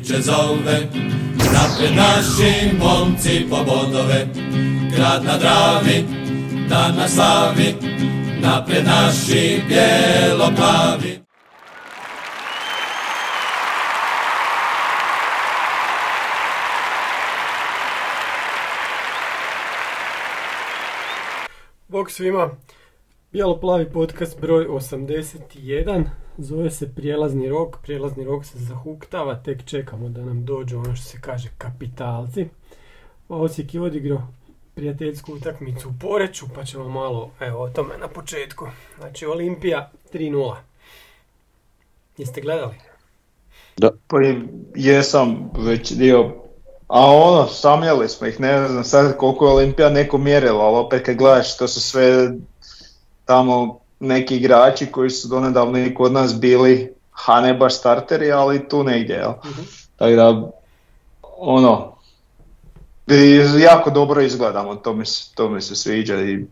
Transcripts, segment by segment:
priče zove, napred naši momci po bodove, grad na Dravi, dan na slavi, napred naši bijelo-plavi. Bog svima, Bijelo-plavi podcast broj 81, zove se Prijelazni rok, Prijelazni rok se zahuktava, tek čekamo da nam dođu ono što se kaže kapitalci. Osijek je odigrao prijateljsku utakmicu u Poreću, pa ćemo malo evo, o tome na početku. Znači Olimpija 3-0. Jeste gledali? Da. Pa jesam već dio a ono, samljali smo ih, ne znam sad koliko je Olimpija neko mjerila, ali opet kad gledaš to su sve tamo neki igrači koji su donedavno i kod nas bili, ha ne baš starteri, ali tu negdje, jel? uh Tako da, ono, jako dobro izgledamo, to mi, to mi se sviđa i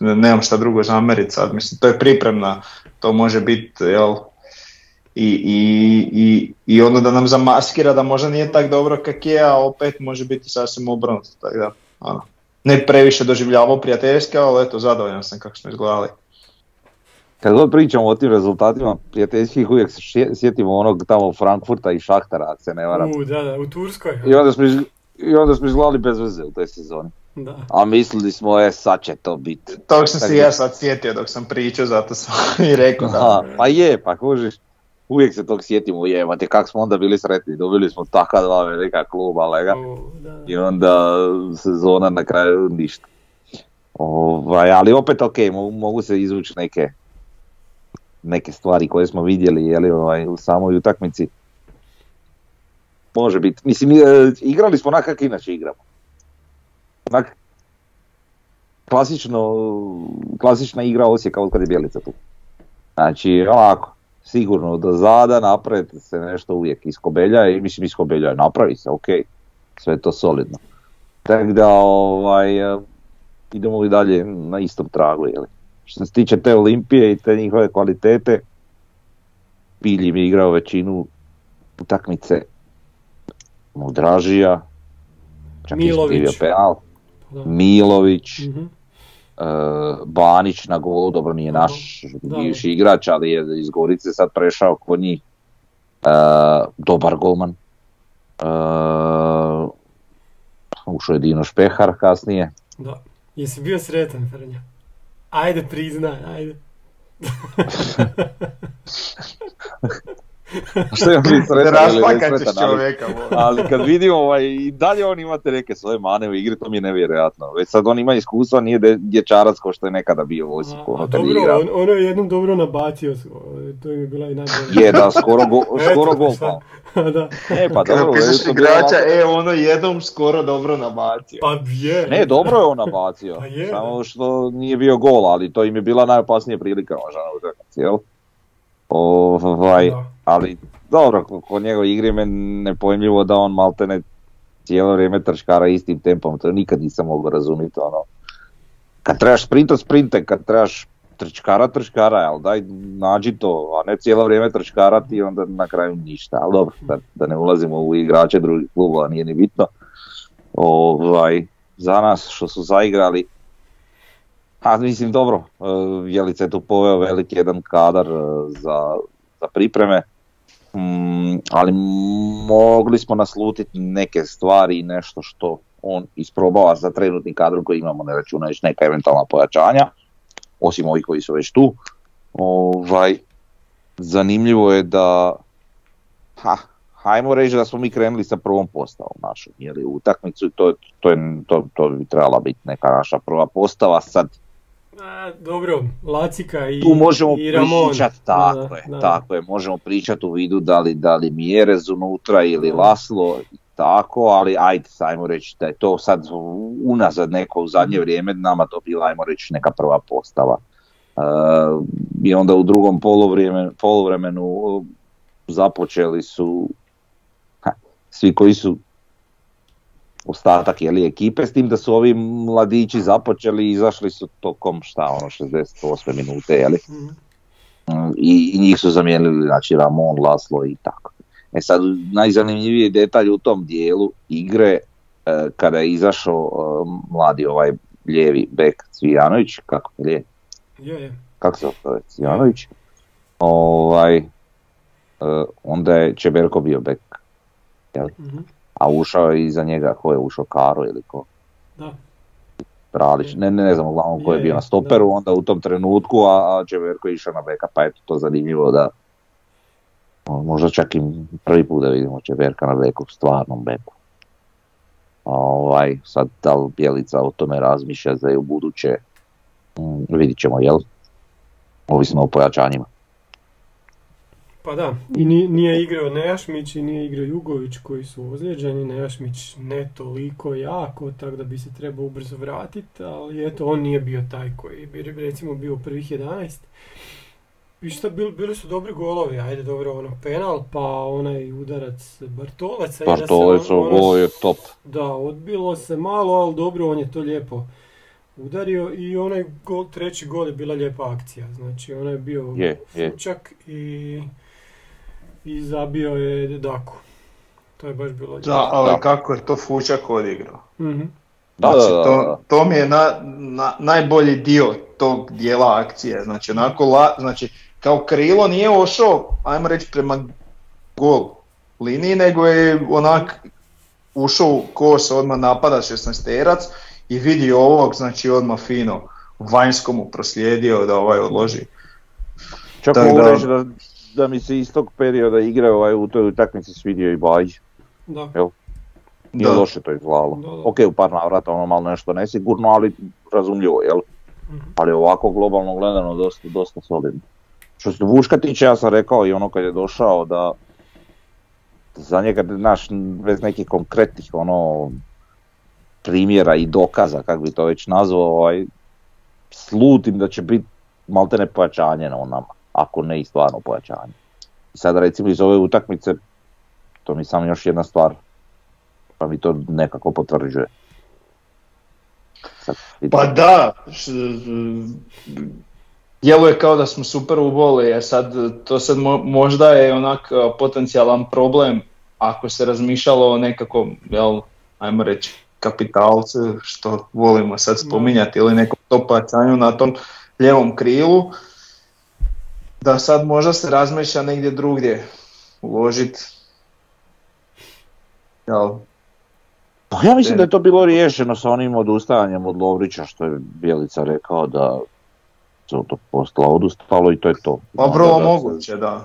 nemam šta drugo zameriti sad, mislim, to je pripremna, to može biti, jel, i, i, i, i ono da nam zamaskira da možda nije tako dobro kak je, a opet može biti sasvim obrnuto, tako da, ono, ne previše doživljavao prijateljske, ali eto, zadovoljan sam kako smo izgledali. Kad god pričamo o tim rezultatima prijateljskih, uvijek se sjetimo onog tamo Frankfurta i Šahtara, se ne varam. U, da, da, u Turskoj. I onda smo, i onda smo izgledali bez veze u toj sezoni. Da. A mislili smo, e, sad će to biti. Tog sam se ja sad sjetio dok sam pričao, zato sam i rekao da. pa je, pa kužiš uvijek se tog sjetimo, jevate, kak smo onda bili sretni, dobili smo taka dva velika kluba, lega, i onda sezona na kraju ništa. Ovaj, ali opet ok, mogu se izvući neke, neke stvari koje smo vidjeli jeli, ovaj, u samoj utakmici. Može biti, mislim, e, igrali smo onak inače igramo. Onak, klasično, klasična igra Osijeka od kad je Bjelica tu. Znači, ovako, sigurno do zada napred se nešto uvijek iskobelja i mislim iskobelja napravi se, ok, sve to solidno. Tako da ovaj, eh, idemo i dalje na istom tragu. Jeli. Što se tiče te Olimpije i te njihove kvalitete, Bilji mi igrao većinu utakmice Mudražija, čak Milović. penal, Milović, mm Banić na golu, dobro nije naš bivši igrač, ali je iz Gorice sad prešao kod njih. E, dobar golman. E, ušao je Dino Špehar kasnije. Da. Jesi bio sretan, Frnja? Ajde, priznaj, ajde. Što je biti sretan čovjeka. Ali, kad vidimo ovaj, i dalje on imate neke svoje mane u igri, to mi je nevjerojatno. Već sad on ima iskustva, nije dječarac kao što je nekada bio u Osijeku. Ono, dobro, on, ono je jednom dobro nabacio, to je bila i najbolja. Je, da, skoro, go, skoro gol pa. da. E, pa dobro. Kada igrača, e, ono jednom skoro dobro nabacio. Pa je. Ne, dobro je on nabacio. pa je. Samo što nije bio gol, ali to im je bila najopasnija prilika možda na utakmici, jel? Ovaj, ali dobro, kod njegove igre me nepojmljivo da on maltene cijelo vrijeme trškara istim tempom, to nikad nisam mogao razumjeti, ono. Kad trebaš sprintat, sprinte, kad trebaš trčkara, trčkara, ali daj nađi to, a ne cijelo vrijeme trčkarati i onda na kraju ništa, ali dobro, da, da ne ulazimo u igrače drugih klubova, nije ni bitno. Ovaj, za nas što su zaigrali, a mislim dobro, Jelica je tu poveo veliki jedan kadar e, za, za pripreme, mm, ali mogli smo naslutiti neke stvari i nešto što on isprobava za trenutni kadar koji imamo, ne računajući neka eventualna pojačanja, osim ovih koji su već tu. Ovaj, zanimljivo je da, ha, hajmo reći da smo mi krenuli sa prvom postavom našom, jeli, utakmicu, to, to, je, to, to bi trebala biti neka naša prva postava, sad a, dobro, Lacika i Tu možemo i Ramon. pričati, tako je, tako je, možemo pričati u vidu da li, da li Mjerez unutra ili Laslo, tako, ali ajde, ajmo reći da je to sad unazad neko u zadnje mhm. vrijeme nama to bila, ajmo reći, neka prva postava. Uh, I onda u drugom poluvremenu započeli su ha, svi koji su ostatak jeli, ekipe, s tim da su ovi mladići započeli i izašli su tokom šta ono 68. minute, jeli? Mhm. Mm. I, I, njih su zamijenili, znači Ramon, Laslo i tako. E sad, najzanimljiviji detalj u tom dijelu igre, e, kada je izašao e, mladi ovaj lijevi bek Cvijanović, kako je Je, je. Kako se zove Cvijanović? Ovaj, e, onda je Čeberko bio bek. Jel? mm A ušao je iza njega, ko je ušao, Karo ili ko? Da. Ralić, ne, ne, ne znam uglavnom ko je, bio na stoperu, onda u tom trenutku, a, a Čeberko je išao na beka, pa eto to zanimljivo da možda čak i prvi put da vidimo Čeberka na beku, stvarnom beku. Ovaj, sad da li Bjelica o tome razmišlja za u buduće, mm, vidit ćemo, jel? Ovisno o pojačanjima. Pa da, i nije igrao Nejašmić i nije igrao Jugović koji su ozlijeđeni, Nejašmić ne toliko jako, tako da bi se trebao ubrzo vratiti, ali eto, on nije bio taj koji bi recimo bio u prvih 11. I šta, bili, bili su dobri golovi, ajde dobro, ono penal, pa onaj udarac Bartolec. Bartolec, ovo je top. Da, odbilo se malo, ali dobro, on je to lijepo udario i onaj gol, treći gol je bila lijepa akcija. Znači, onaj je bio je, fučak i, i zabio je Daku. To je baš bilo. Da, ali kako je to fučak odigrao. mm Da, znači, to, to mi je na, na, najbolji dio tog dijela akcije. Znači, onako, la, znači, kao krilo nije ošao, ajmo reći, prema gol liniji, nego je onak ušao u kos, odmah napada 16-terac i vidi ovog, znači odmah fino vanjskom mu proslijedio da ovaj odloži. Čak mogu da... reći da, da mi se iz tog perioda igra ovaj, u toj utakmici svidio i Bajić. Da. Jel? Nije da. loše to izgledalo. Ok, u par navrata ono malo nešto nesigurno, ali razumljivo, jel? mm Ali ovako globalno gledano dosta, dosta solidno. Što se Vuška tiče, ja sam rekao i ono kad je došao da za njega, znaš, bez nekih konkretnih ono primjera i dokaza, kako bi to već nazvao, ovaj, slutim da će biti maltene pojačanje na onama, ako ne i stvarno pojačanje. I sad recimo iz ove utakmice, to mi samo još jedna stvar, pa mi to nekako potvrđuje. pa da, djeluje kao da smo super uboli, a sad to sad možda je onak potencijalan problem ako se razmišljalo o nekakvom, jel, ajmo reći, kapitalce, što volimo sad spominjati, ili nekom topacanju na tom lijevom krilu, da sad možda se razmišlja negdje drugdje uložiti. Jel? Pa ja mislim da je to bilo riješeno sa onim odustajanjem od Lovrića što je Bjelica rekao da se to postala odustalo i to je to. Pa vrlo moguće, da.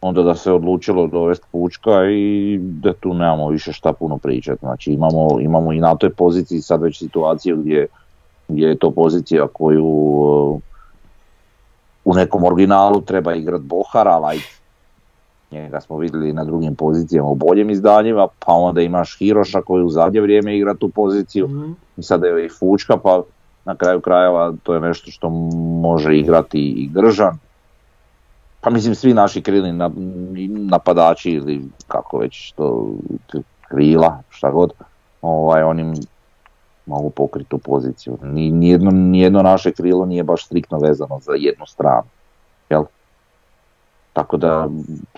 Onda da se odlučilo dovesti Pučka i da tu nemamo više šta puno pričati. Znači imamo, imamo i na toj poziciji sad već situaciju gdje, gdje je to pozicija koju uh, u nekom originalu treba igrat Bohara, ali njega smo vidjeli na drugim pozicijama u boljim izdanjima, pa onda imaš Hiroša koji u zadnje vrijeme igra tu poziciju. Mm i sada je i Fučka, pa na kraju krajeva to je nešto što može igrati i Gržan. Pa mislim svi naši krilni napadači ili kako već to krila, šta god, ovaj, oni mogu pokriti tu poziciju. Nijedno, nijedno naše krilo nije baš striktno vezano za jednu stranu. Jel? Tako da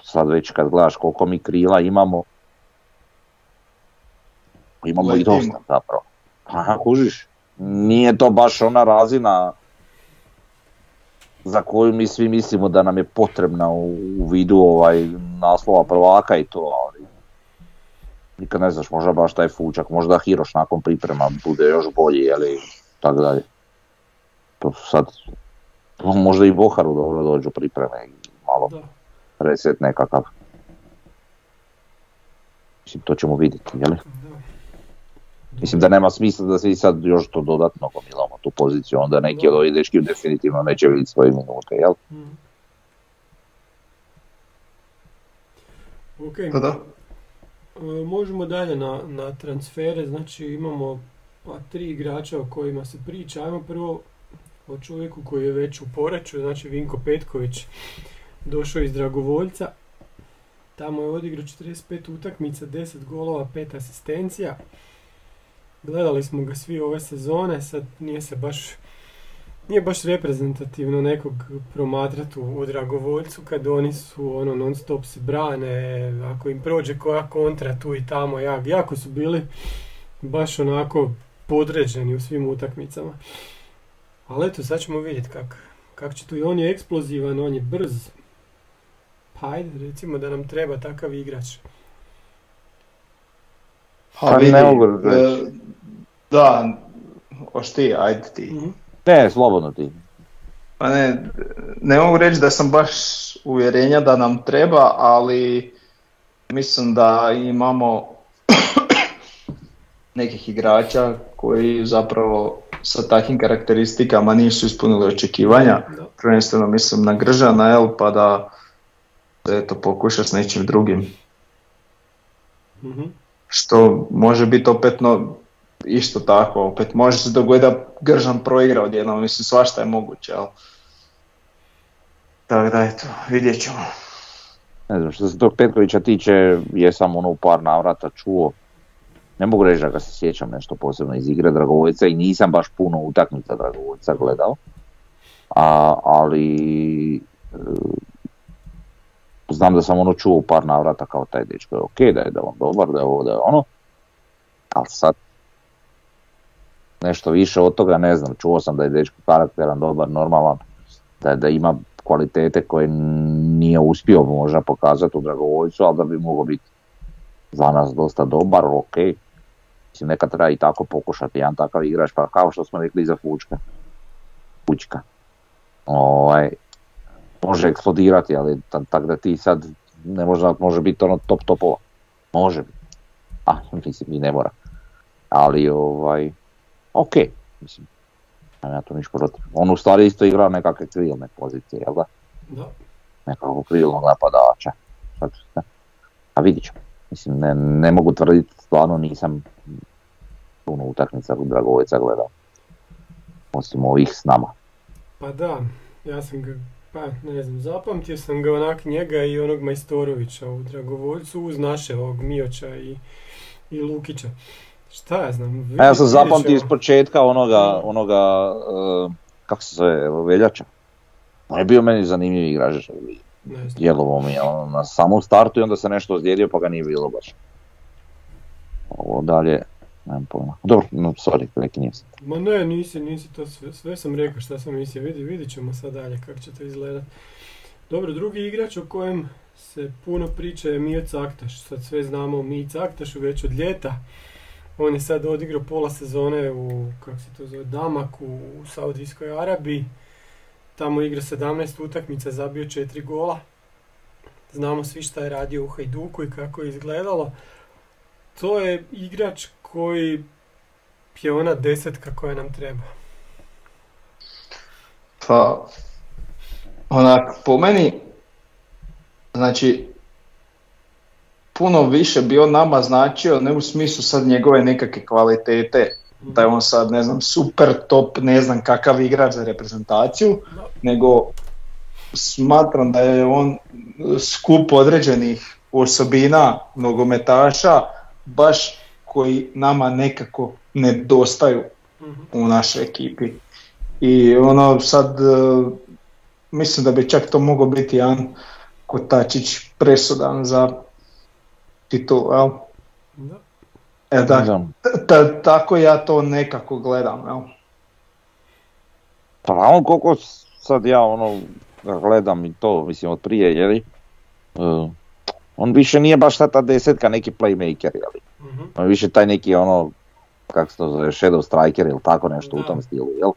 sad već kad gledaš koliko mi krila imamo, imamo i dosta zapravo. Aha, kužiš nije to baš ona razina za koju mi svi mislimo da nam je potrebna u, vidu ovaj naslova prvaka i to, nikad ne znaš, možda baš taj fučak, možda Hiroš nakon priprema bude još bolji, ali tako dalje. To sad, možda i Boharu dobro dođu pripreme i malo reset nekakav. Mislim, to ćemo vidjeti, jel? Mislim da nema smisla da svi sad još to dodatno gomilamo tu poziciju, onda neki od ovih dečki definitivno neće vidjeti svoje minute, jel? Mm. Ok, pa da. E, možemo dalje na, na transfere, znači imamo pa tri igrača o kojima se priča. Ajmo prvo o čovjeku koji je već u poreću, znači Vinko Petković došao iz Dragovoljca. Tamo je odigrao 45 utakmica, 10 golova, 5 asistencija. Gledali smo ga svi ove sezone, sad nije se baš nije baš reprezentativno nekog promatrati u, Dragovoljcu kad oni su ono non stop se brane, ako im prođe koja kontra tu i tamo, jak, jako su bili baš onako podređeni u svim utakmicama. Ali eto, sad ćemo vidjeti kak, kak će tu i on je eksplozivan, on je brz. Pa ajde, recimo da nam treba takav igrač. Pa, pa ne mogu e, Da, oš ti, ajde ti. mm Ne, slobodno ti. Pa ne, ne mogu reći da sam baš uvjerenja da nam treba, ali mislim da imamo nekih igrača koji zapravo sa takvim karakteristikama nisu ispunili očekivanja. Prvenstveno mislim na Gržana, jel, pa da, eto pokuša s nečim drugim. mm Što može biti opet no, isto tako, opet može se dogoditi da Gržan proigra odjednom, mislim svašta je moguće, jel. Tako da eto, vidjet ćemo. Ne znam, što se tog Petkovića tiče, jesam ono u par navrata čuo, ne mogu reći da ga se sjećam nešto posebno iz igre Dragovoljca i nisam baš puno utakmica Dragovoljca gledao, a, ali e, znam da sam ono čuo u par navrata kao taj dečko je ok, da je da on dobar, da je ovo, da je ono, ali sad nešto više od toga ne znam, čuo sam da je dečko karakteran, dobar, normalan, da, da ima kvalitete koje nije uspio možda pokazati u Dragovoljcu, ali da bi mogao biti za nas dosta dobar, ok. Mislim, neka treba i tako pokušati, jedan takav igrač, pa kao što smo rekli za Fučka. Fučka. Ovaj, može eksplodirati, ali tako da ti sad ne može, može biti ono top topova. Može biti. A, mislim, i ne mora. Ali, ovaj, ok, mislim, nema ja to ništa protiv. On u stvari isto igra nekakve krilne pozicije, jel da? Da. Nekako krilnog napadača. a vidit ćemo. Mislim, ne, ne mogu tvrditi, stvarno nisam puno utakmica u Dragovica gledao. Osim ovih s nama. Pa da, ja sam ga, pa ne znam, zapamtio sam ga onak njega i onog Majstorovića u Dragovoljcu uz naše ovog Mioća i, i Lukića. Šta ja znam? A ja sam zapamtio iz početka onoga, onoga uh, kako se zove, Veljača. On je bio meni zanimljiv igrač. Djelovo mi je on na samom startu i onda se nešto ozlijedio pa ga nije bilo baš. Ovo dalje, nemam pojma. Dobro, no, sorry, neki nisam. Ma ne, nisi, nisi, to sve, sve sam rekao šta sam mislio, vidi, vidit ćemo sad dalje kako će to izgledat. Dobro, drugi igrač o kojem se puno priča je Mio Caktaš, sad sve znamo o Mio Caktašu već od ljeta. On je sad odigrao pola sezone u, kako se to zove, Damaku u Saudijskoj Arabiji. Tamo igra 17 utakmica, zabio 4 gola. Znamo svi šta je radio u Hajduku i kako je izgledalo. To je igrač koji je ona desetka koja nam treba. Pa, onak, po meni, znači, puno više bi on nama značio, ne u smislu sad njegove nekakve kvalitete, da je on sad ne znam super top, ne znam kakav igrač za reprezentaciju, nego smatram da je on skup određenih osobina nogometaša baš koji nama nekako nedostaju u našoj ekipi. I ono sad e, mislim da bi čak to mogao biti jedan kotačić presudan za titul, jel? Da. E da, tako ja to nekako gledam, jel? Pa on koliko sad ja ono gledam i to, mislim od prije, jeli? Uh, on više nije baš ta desetka neki playmaker, jeli? Uh-huh. On više taj neki ono, kako se to zove, shadow striker ili tako nešto u tom stilu, jel?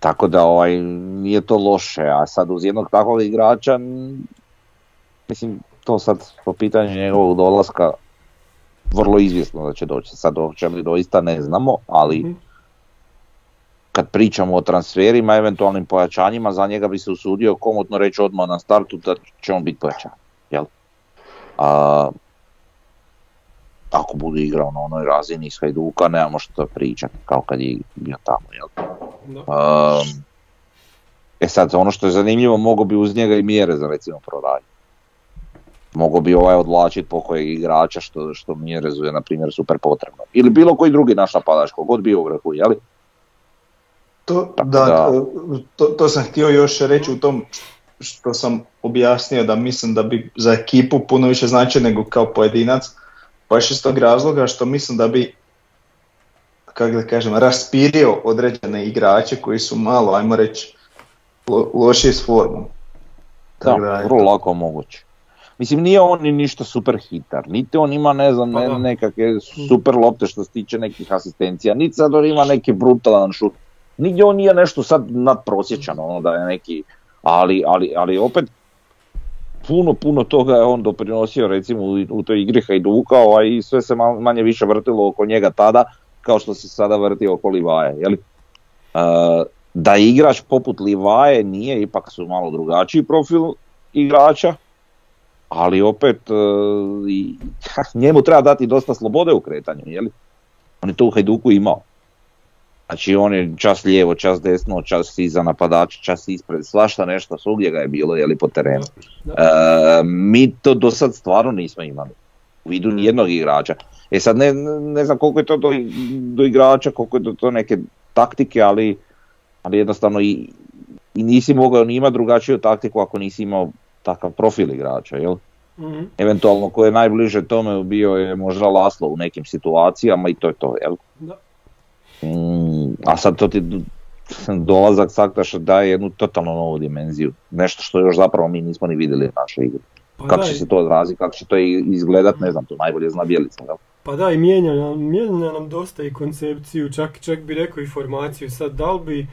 Tako da ovaj, nije to loše, a sad uz jednog takvog igrača, mislim, to sad po pitanju njegovog dolaska vrlo izvjesno da će doći. Sad uopće li doista ne znamo, ali mhm. kad pričamo o transferima, eventualnim pojačanjima, za njega bi se usudio komotno reći odmah na startu da će on biti pojačan. Jel? A, ako bude igrao na onoj razini iz Hajduka, nemamo što pričati, kao kad je bio tamo. Jel? e sad, ono što je zanimljivo, mogo bi uz njega i mjere za recimo prodanje. Mogao bi ovaj odlačiti pokojeg igrača što, što mi rezuje, na primjer, super potrebno. Ili bilo koji drugi naš napadač, kogod bio u vrhu, jeli? To, da, To, to sam htio još reći u tom što sam objasnio da mislim da bi za ekipu puno više značio nego kao pojedinac, baš iz tog razloga što mislim da bi kako da kažem, raspirio određene igrače koji su malo, ajmo reći, lo, lošiji s formom. Da, da vrlo lako moguće. Mislim, nije on ni ništa super hitar, niti on ima, ne znam, pa ne, nekakve super lopte što se tiče nekih asistencija, niti sad on ima neki brutalan šut, niti on nije nešto sad nadprosječan, ono da je neki, ali, ali, ali opet puno, puno toga je on doprinosio recimo u, u toj igri Hajduka, a i sve se manje više vrtilo oko njega tada, kao što se sada vrti oko Livaje. Jeli? Uh, da igrač poput Livaje nije, ipak su malo drugačiji profil igrača, ali opet i, njemu treba dati dosta slobode u kretanju, jeli? On je to u Hajduku imao. Znači on je čas lijevo, čas desno, čas iza napadača, čas ispred, svašta nešto, svugdje ga je bilo jeli, po terenu. Uh, mi to do sad stvarno nismo imali u vidu nijednog igrača. E sad ne, ne znam koliko je to do, do igrača, koliko je to, to neke taktike, ali, ali jednostavno i, i nisi mogao ni imati drugačiju taktiku ako nisi imao takav profil igrača, jel? mm Eventualno ko je najbliže tome bio je možda Laslo u nekim situacijama i to je to, jel? Da. Mm, a sad to ti dolazak Saktaša daje jednu totalno novu dimenziju. Nešto što još zapravo mi nismo ni vidjeli u našoj igri. Pa kako će se to odraziti, kako će to izgledat, ne znam, to najbolje zna Bjelica. Jel? Pa da, i mijenja nam, mijenja nam dosta i koncepciju, čak, čak bi rekao i formaciju. Sad, da li bi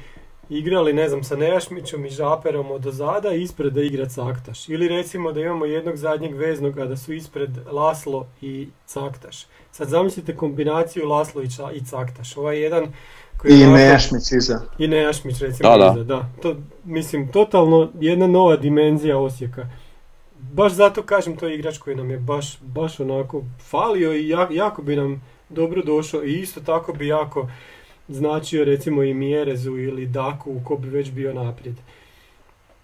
igrali, ne znam, sa Nejašmićom i Žaperom od ozada i ispred da igra Caktaš. Ili recimo da imamo jednog zadnjeg veznog, a da su ispred Laslo i Caktaš. Sad zamislite kombinaciju Laslo i, Caktaš. Ovaj jedan koji I Nejašmić iza. I Nejašmić recimo da, iza, da. To, mislim, totalno jedna nova dimenzija Osijeka baš zato kažem to je igrač koji nam je baš, baš onako falio i jako, bi nam dobro došao i isto tako bi jako značio recimo i Mjerezu ili Daku ko bi već bio naprijed.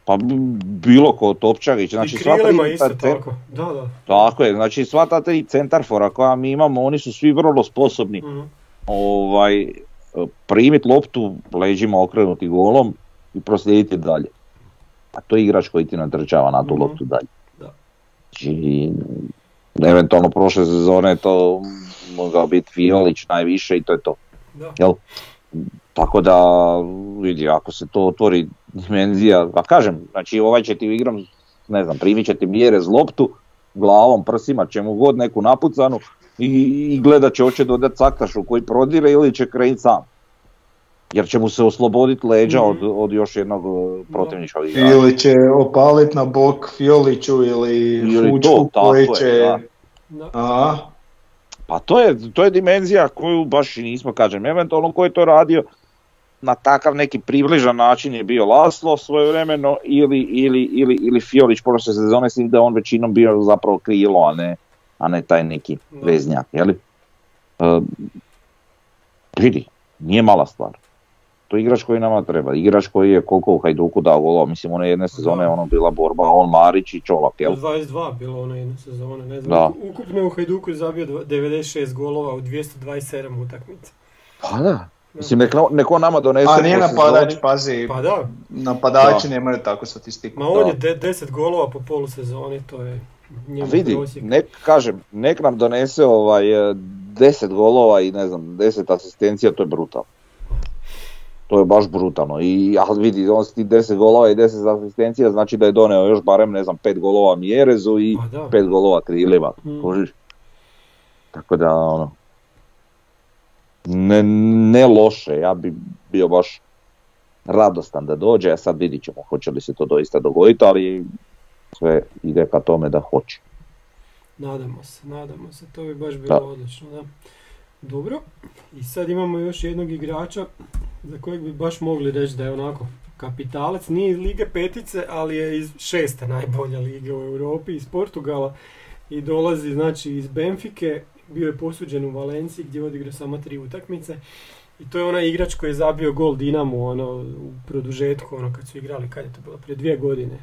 Pa bilo ko Topčagić, znači sva tri, isto tako. Da, da. Tako je, znači sva ta tri centarfora koja mi imamo, oni su svi vrlo sposobni mm ovaj, primiti loptu leđima okrenuti golom i proslijediti dalje. A to je igrač koji ti natrčava na tu mm loptu dalje. Znači, eventualno prošle sezone to mogao biti Violić najviše i to je to. Da. Jel? Tako da, vidi, ako se to otvori dimenzija, pa kažem, znači ovaj će ti igram, ne znam, primit će ti mjere z loptu, glavom, prsima, čemu god neku napucanu i, i gledat će hoće dodati saktašu koji prodire ili će krenuti sam jer će mu se osloboditi leđa od, mhm. od još jednog e, protivničkog igrača. Ili će opaliti na bok Fioliću ili, ili Fučku koji će... Da. Pa to je, to je dimenzija koju baš i nismo, kažem, eventualno ko je to radio na takav neki približan način je bio Laslo svojevremeno ili, ili, ili, ili Fiolić prošle sezone s da on većinom bio zapravo krilo, a ne, a ne taj neki veznjak, jeli? Uh, vidi, nije mala stvar to je igrač koji nama treba. Igrač koji je koliko u Hajduku dao golova, mislim one jedne sezone ono bila borba, on Marić i Čolak, jel? 22 bilo one jedne sezone, ne znam. Da. Ukupno u Hajduku je zabio 96 golova u 227 utakmica. Pa da. Mislim, neko, neko nama donese... A nije napadač, pazi, pa da. napadači da. nemaju takvu statistiku. Ma on je 10 golova po polu sezoni, to je njemu vidi, nek, kažem, nek nam donese ovaj 10 golova i ne znam, 10 asistencija, to je brutalno to je baš brutalno. I ali vidi, on ti 10 golova i 10 asistencija, znači da je doneo još barem, ne znam, 5 golova Mjerezu i pa 5 golova Kriliva. Mm. Tako da, ono, ne, ne loše, ja bi bio baš radostan da dođe, a sad vidit ćemo hoće li se to doista dogoditi, ali sve ide ka tome da hoće. Nadamo se, nadamo se, to bi baš bilo odlično, da. Dobro, i sad imamo još jednog igrača za kojeg bi baš mogli reći da je onako kapitalac. Nije iz Lige petice, ali je iz šeste najbolja lige u Europi, iz Portugala i dolazi znači iz Benfike, bio je posuđen u Valenciji gdje je odigrao samo tri utakmice. I to je onaj igrač koji je zabio gol Dinamo ono, u produžetku, ono kad su igrali, kad je to bilo, prije dvije godine.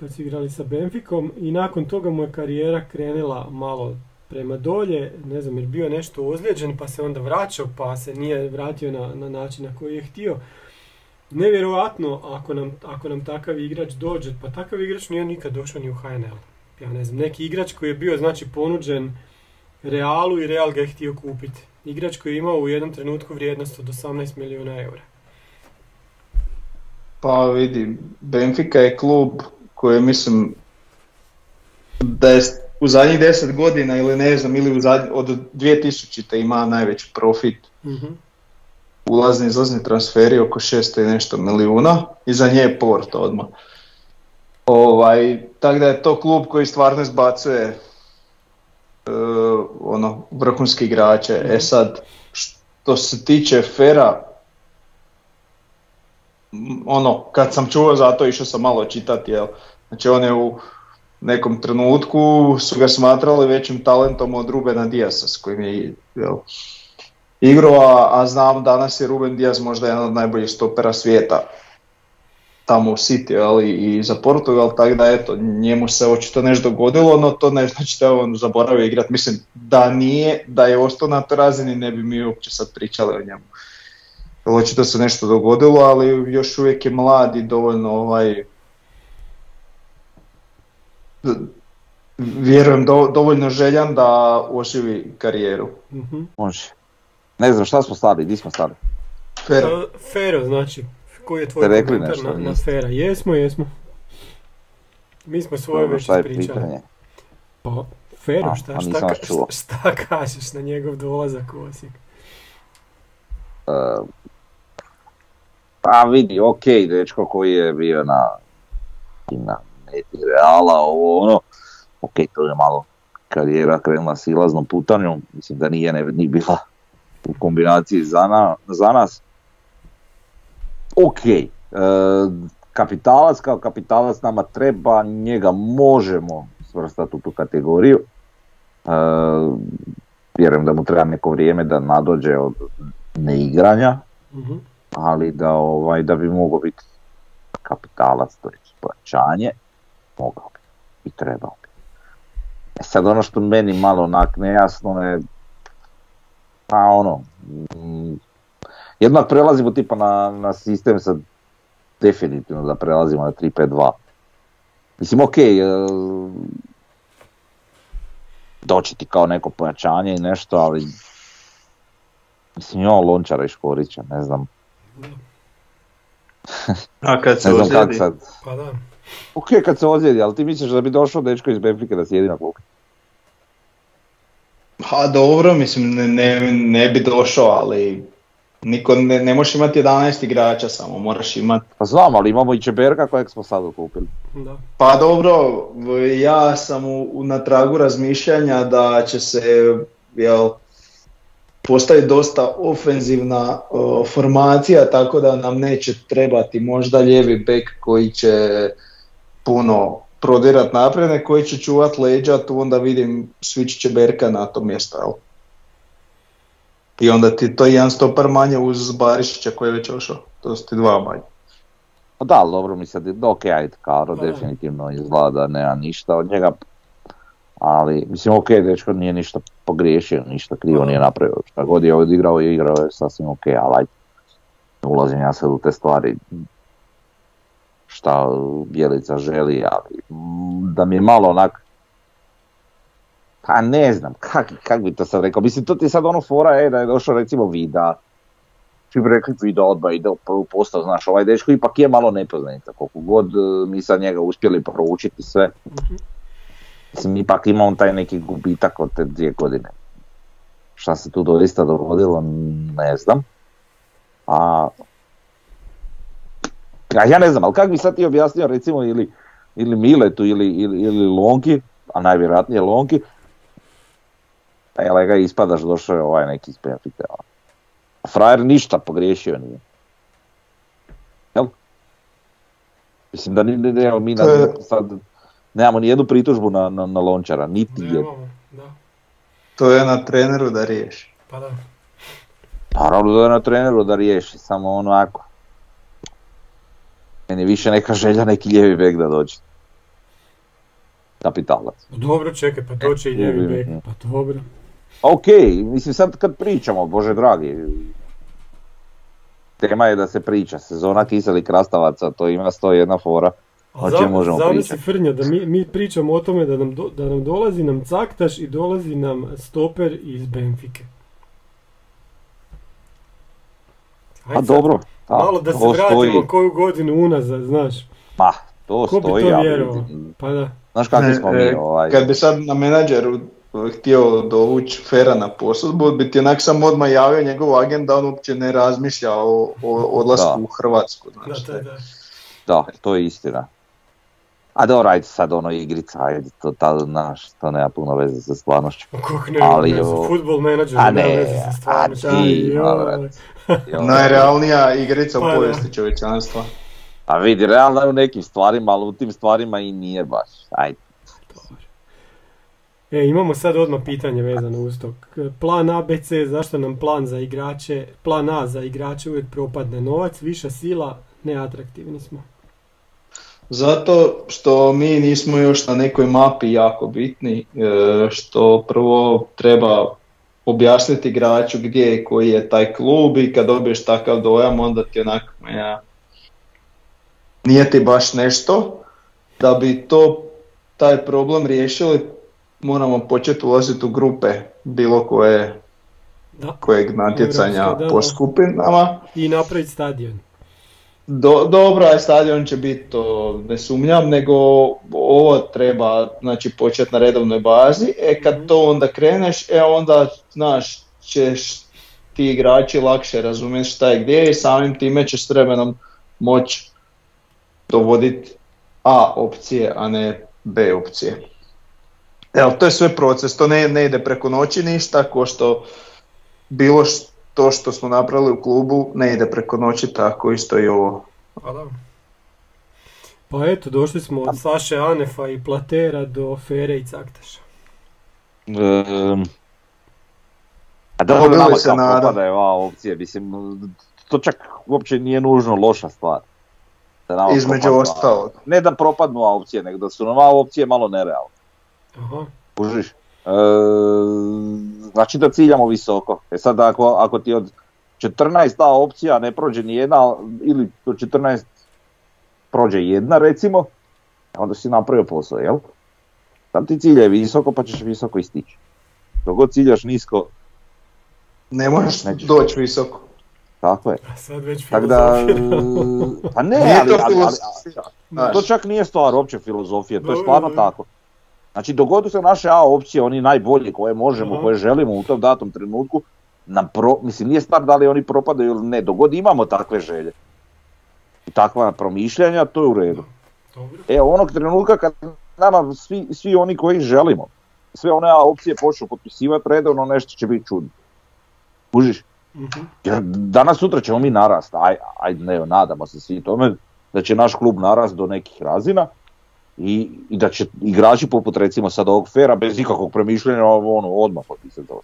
kad su igrali sa Benficom i nakon toga mu je karijera krenula malo prema dolje, ne znam, jer bio nešto ozlijeđen pa se onda vraćao pa se nije vratio na, na način na koji je htio. Nevjerojatno ako nam, ako nam takav igrač dođe, pa takav igrač nije nikad došao ni u HNL. Ja ne znam, neki igrač koji je bio znači ponuđen Realu i Real ga je htio kupiti. Igrač koji je imao u jednom trenutku vrijednost od 18 milijuna eura. Pa vidi, Benfica je klub koji mislim da je u zadnjih deset godina ili ne znam, ili u zadnjih, od 2000. ima najveći profit. Mm-hmm. Ulazni izlazni transferi oko 600 i nešto milijuna i za nje je Porto odmah. Ovaj, tako da je to klub koji stvarno izbacuje uh, ono, vrhunski igrače. E mhm. sad, što se tiče Fera, ono, kad sam čuo za to išao sam malo čitati, jel? Znači on je u nekom trenutku su ga smatrali većim talentom od Rubena Diasa s kojim je jel, igrao, a, znam danas je Ruben Diaz možda jedan od najboljih stopera svijeta tamo u City ali i za Portugal, tako da eto, njemu se očito nešto dogodilo, no to ne znači da on zaboravio igrati. Mislim, da nije, da je ostao na toj razini, ne bi mi uopće sad pričali o njemu. Očito se nešto dogodilo, ali još uvijek je mlad i dovoljno ovaj, vjerujem dovoljno željan da oživi karijeru. mm Može. Ne znam šta smo stali, gdje smo stali? Fero. Fero znači, koji je tvoj komentar na, na Fera? Jesmo, jesmo. Mi smo svoje već ispričali. Pa, Fero, šta, A, šta, šta, šta, kažeš na njegov dolazak u Osijek? Uh, pa vidi, ok, dečko koji je bio na, na neti reala, ovo ono, ok, to je malo karijera krenula silaznom putanjom, mislim da nije ne, ni bila u kombinaciji za, na, za nas. Ok, e, kapitalac kao kapitalac nama treba, njega možemo svrstati u tu kategoriju. E, vjerujem da mu treba neko vrijeme da nadođe od neigranja, mm ali da, ovaj, da bi mogao biti kapitalac, to je plaćanje, mogao bi i trebao bi. E sad ono što meni malo onak nejasno je, pa ono, mm, jednak prelazimo tipa na, na sistem sad definitivno da prelazimo na 3-5-2. Mislim, ok, e, doći ti kao neko pojačanje i nešto, ali mislim, imamo Lončara i Škorića, ne znam. A kad se ne znam kak sad. Pa da. Ok, kad se ozlijedi, ali ti misliš da bi došao dečko iz Benfike da sjedi na klupi? Pa dobro, mislim ne, ne, ne bi došao, ali niko ne, ne možeš imati 11 igrača samo, moraš imati... Pa znam, ali imamo i Čeberka kojeg smo sad okupili. Da. Pa dobro, ja sam u, na tragu razmišljanja da će se jel, postaviti dosta ofenzivna formacija, tako da nam neće trebati možda lijevi bek koji će puno prodirat naprijed, koji će čuvat leđa, tu onda vidim svići će Berka na to mjesto, jel? I onda ti to je jedan stopar manje uz Barišića koji je već ošao, to su ti dva manje. Pa da, dobro mi sad, ok, ajde, Karo pa definitivno izgleda da nema ništa od njega, ali mislim ok, dečko nije ništa pogriješio, ništa krivo nije napravio, šta god je odigrao i igrao je sasvim ok, ali ajde, ulazim ja sad u te stvari, šta Bjelica želi, ali da mi je malo onak, pa ne znam, kak, kak bi to sad rekao, mislim to ti je sad ono fora, e, da je došao recimo Vida, svi bi rekli Vida odba ide u prvu postav, znaš, ovaj dečko ipak je malo nepoznanica, koliko god e, mi sad njega uspjeli proučiti sve, mislim ipak ima on taj neki gubitak od te dvije godine. Šta se tu doista dogodilo, ne znam. A ja, ja ne znam, ali kako bi sad ti objasnio recimo ili, ili Miletu ili, ili, ili Lonki, a najvjerojatnije Lonki, pa je ga ispadaš došao je ovaj neki iz Benfica. Frajer ništa pogriješio nije. Jel? Mislim da ne, ne, ne, mi na, sad nemamo ni jednu pritužbu na, na, na Lončara, niti jednu. To je na treneru da riješi. Pa da. Naravno da je na treneru da riješi, samo onako. Meni više neka želja neki lijevi bek da dođe. kapitalac. Pa dobro, čekaj, pa to će i ljevi bek, pa dobro. Ok, mislim sad kad pričamo, bože dragi, tema je da se priča, sezona kiseli krastavaca, to ima jedna fora. O čem možemo pričati? Frnja, da mi, mi pričamo o tome da nam, da nam dolazi nam Caktaš i dolazi nam stoper iz Benfike. A dobro. Malo da se vratimo koju godinu unazad, znaš. Ma, to Ko stoji. Bi to vjerovao? Pa da. Znaš kakvi smo mi e, ovaj... Kad bi sad na menadžeru htio dovući Fera na posudbu, bi ti onak sam odmah javio njegov agent da on uopće ne razmišlja o, o odlasku u Hrvatsku. Znači. Da, da, da. da, to je istina. A dobro, ajde sad ono igrica, ajde, to, ta, znaš, to nema puno veze sa stvarnošću. Kako ne, ali, ne, o... futbol menadžer a ne, nema veze sa stvarnošću. Najrealnija igrica pa, u povijesti čovječanstva. A vidi, realno je u nekim stvarima, ali u tim stvarima i nije baš. Ajde. E, imamo sad odmah pitanje vezano uz to. Plan ABC, zašto nam plan za igrače, plan A za igrače uvijek propadne novac, viša sila, neatraktivni smo. Zato što mi nismo još na nekoj mapi jako bitni, e, što prvo treba objasniti igraču gdje je koji je taj klub i kad dobiješ takav dojam onda ti onako ja, nije ti baš nešto. Da bi to taj problem riješili moramo početi ulaziti u grupe bilo koje da. kojeg natjecanja po skupinama. I napraviti stadion. Do, dobro, aj stadion će biti, to ne sumnjam, nego ovo treba znači, početi na redovnoj bazi. E kad mhm. to onda kreneš, e onda znaš, ćeš ti igrači lakše razumjeti šta je gdje i samim time ćeš s vremenom moći dovoditi A opcije, a ne B opcije. Evo, to je sve proces, to ne, ne ide preko noći ništa, ko što bilo to što smo napravili u klubu ne ide preko noći, tako isto i ovo. Pa, pa eto, došli smo od Saše Anefa i Platera do Fere i Caktaša. Um, a dobro nama se kako je ova opcija, mislim, to čak uopće nije nužno loša stvar. Da Između ostalog. Ne da propadnu opcije, nego da su nam opcije malo nerealne. Aha. Kužiš? E, znači da ciljamo visoko. E sad ako, ako ti od 14 ta opcija ne prođe ni jedna ili od 14 prođe jedna recimo, onda si napravio posao, jel? Tam ti cilje visoko pa ćeš visoko istići. Dok god ciljaš nisko, ne možeš doći visoko. Tako je. sad već Tako da, pa ne, ali, ali, ali, to čak nije stvar opće filozofije, to je stvarno tako. Znači dogodu se naše A opcije, oni najbolji koje možemo, koje želimo u tom datom trenutku, nam pro, mislim nije stvar da li oni propadaju ili ne, dogod imamo takve želje i takva promišljanja, to je u redu. E onog trenutka kad nama svi, svi oni koji želimo, sve one A opcije počnu potpisivati redovno, nešto će biti čudno. Kužiš? Mhm. Jer danas sutra ćemo mi narast, aj, aj ne, nadamo se svi tome da će naš klub narast do nekih razina, i, i da će igrači poput recimo sad ovog Fera bez ikakvog premišljenja ono, odmah potpisati to.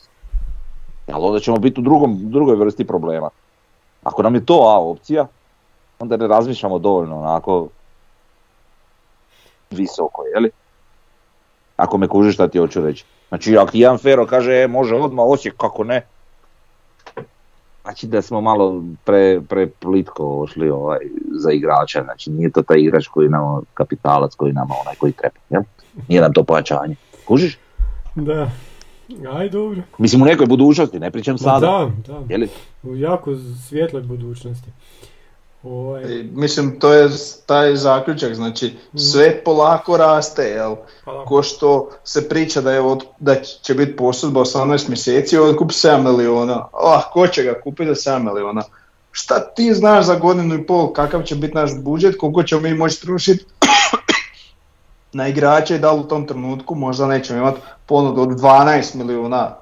Ali onda ćemo biti u drugom, drugoj vrsti problema. Ako nam je to A opcija, onda ne razmišljamo dovoljno onako visoko, jeli? Ako me kužiš šta ti hoću reći. Znači ako jedan Fero kaže e, može odmah Osijek, kako ne, Znači da smo malo pre, pre plitko ošli ovaj, za igrača, znači nije to taj igrač koji nam kapitalac koji nama onaj koji treba, jel? Nije nam to pojačanje. Kužiš? Da. Aj dobro. Mislim u nekoj budućnosti, ne pričam sada. Da, da. Je U jako svjetloj budućnosti. Ovaj... Mislim, to je taj zaključak, znači mm. sve polako raste, jel? Pa Ko što se priča da, je od, da će biti posudba 18 mjeseci, on kupi 7 miliona. Ah, ko će ga kupiti za 7 miliona? Šta ti znaš za godinu i pol, kakav će biti naš budžet, koliko ćemo mi moći trošiti na igrače i da li u tom trenutku možda nećemo imati ponudu od 12 milijuna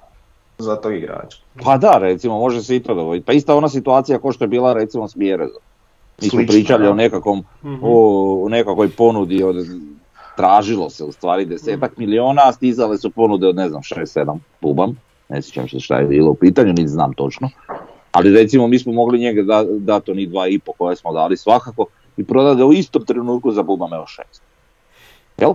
za tog igrača. Pa da, recimo, može se i to dovoljiti. Pa ista ona situacija kao što je bila recimo s Mjerezom. Mi smo pričali o, nekakvom, mm o, nekakvoj ponudi od tražilo se u stvari desetak mm miliona, a stizale su ponude od ne znam 6-7 bubam, ne sjećam se šta je bilo u pitanju, niti znam točno. Ali recimo mi smo mogli njega da, dati oni dva i po koje smo dali svakako i prodati ga u istom trenutku za bubam evo šest. Jel?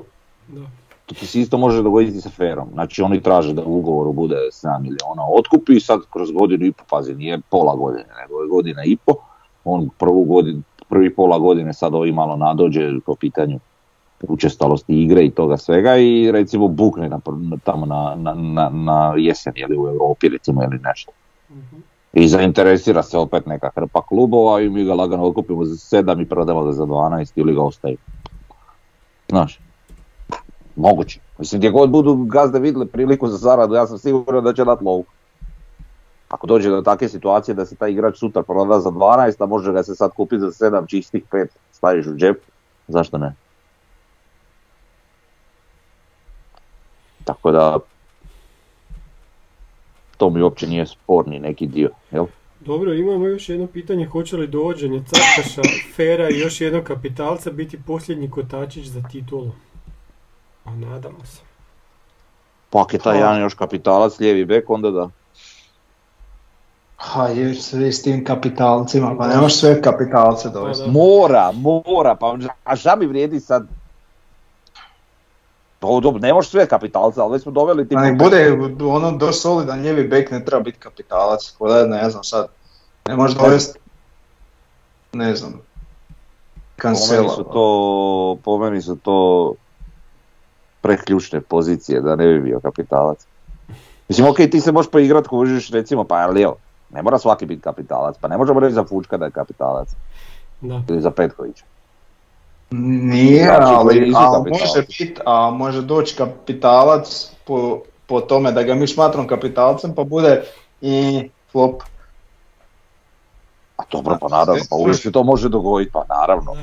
Da. To ti se isto može dogoditi sa ferom. Znači oni traže da u ugovoru bude 7 miliona otkupi i sad kroz godinu i po, pazi, nije pola godine, nego je godina i po. On prvu godinu, prvi pola godine sad ovi malo nadođe po pitanju učestalosti igre i toga svega i recimo bukne na, tamo na, na, na jesen ili u Europi recimo ili nešto. Mhm. I zainteresira se opet neka hrpa klubova i mi ga lagano okupimo za 7 i prodamo ga za 12 ili ga ostaje. Znaš, moguće. Mislim, gdje god budu gazde vidjeli priliku za zaradu, ja sam siguran da će dati lovu. Ako dođe do takve situacije da se taj igrač sutra proda za 12, a može ga se sad kupiti za 7 čistih 5, staviš u džep, zašto ne? Tako da, to mi uopće nije sporni neki dio, jel? Dobro, imamo još jedno pitanje, hoće li dovođenje Carkaša, Fera i još jednog kapitalca biti posljednji kotačić za titulu? A nadamo se. Pa ako je taj jedan još kapitalac, lijevi bek, onda da. Ha, je sve s tim kapitalcima, pa ne možeš sve kapitalce dovesti. Mora, mora, pa a šta mi vrijedi sad to dobro, ne možeš sve kapitalce, ali već smo doveli ti... Nek bude ono do solidan ljevi bek ne treba biti kapitalac, da ne znam sad, ne možeš dovesti, ne znam, kancela. Po meni su to, po meni su to preključne pozicije da ne bi bio kapitalac. Mislim, ok, ti se možeš poigrat kužiš recimo, pa ali evo, ne mora svaki biti kapitalac, pa ne možemo reći za Fučka da je kapitalac. Da. Ili za Petkovića. Nije, znači, ali, ali može biti, a može doći kapitalac po, po tome da ga mi smatram kapitalcem pa bude i flop. A dobro, pa naravno, pa uvijek se to može dogoditi, pa naravno.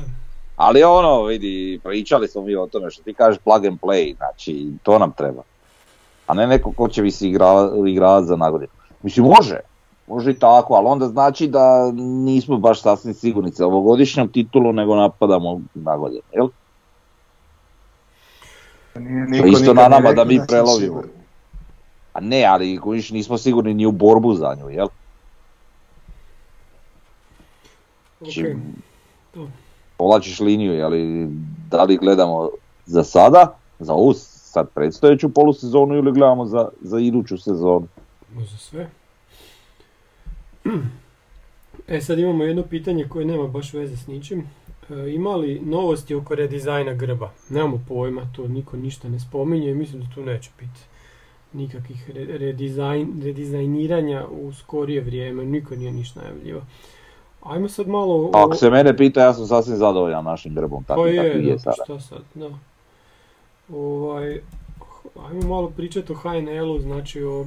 Ali ono, vidi, pričali smo mi o tome što ti kažeš plug and play, znači to nam treba. A ne neko ko će vi se igravati za nagodinu. Mislim, može, Može i tako, ali onda znači da nismo baš sasvim sigurni za ovogodišnjom titulu, nego napadamo na godinu, jel? Niko, isto na nama da mi prelovimo. A ne, ali nismo sigurni ni u borbu za nju, jel? Okay. Povlačiš liniju, ali da li gledamo za sada, za ovu sad predstojeću polusezonu ili gledamo za, za iduću sezonu? Za sve. E sad imamo jedno pitanje koje nema baš veze s ničim. E, ima li novosti oko redizajna grba? Nemamo pojma, to niko ništa ne spominje mislim da tu neće biti nikakvih redizajn, redizajniranja u skorije vrijeme, niko nije ništa najavljivo. Ajmo sad malo... Ako se mene pita, ja sam sasvim zadovoljan našim grbom, tako pa je, je Šta sad, da. Ovaj, ajmo malo pričati o HNL-u, znači o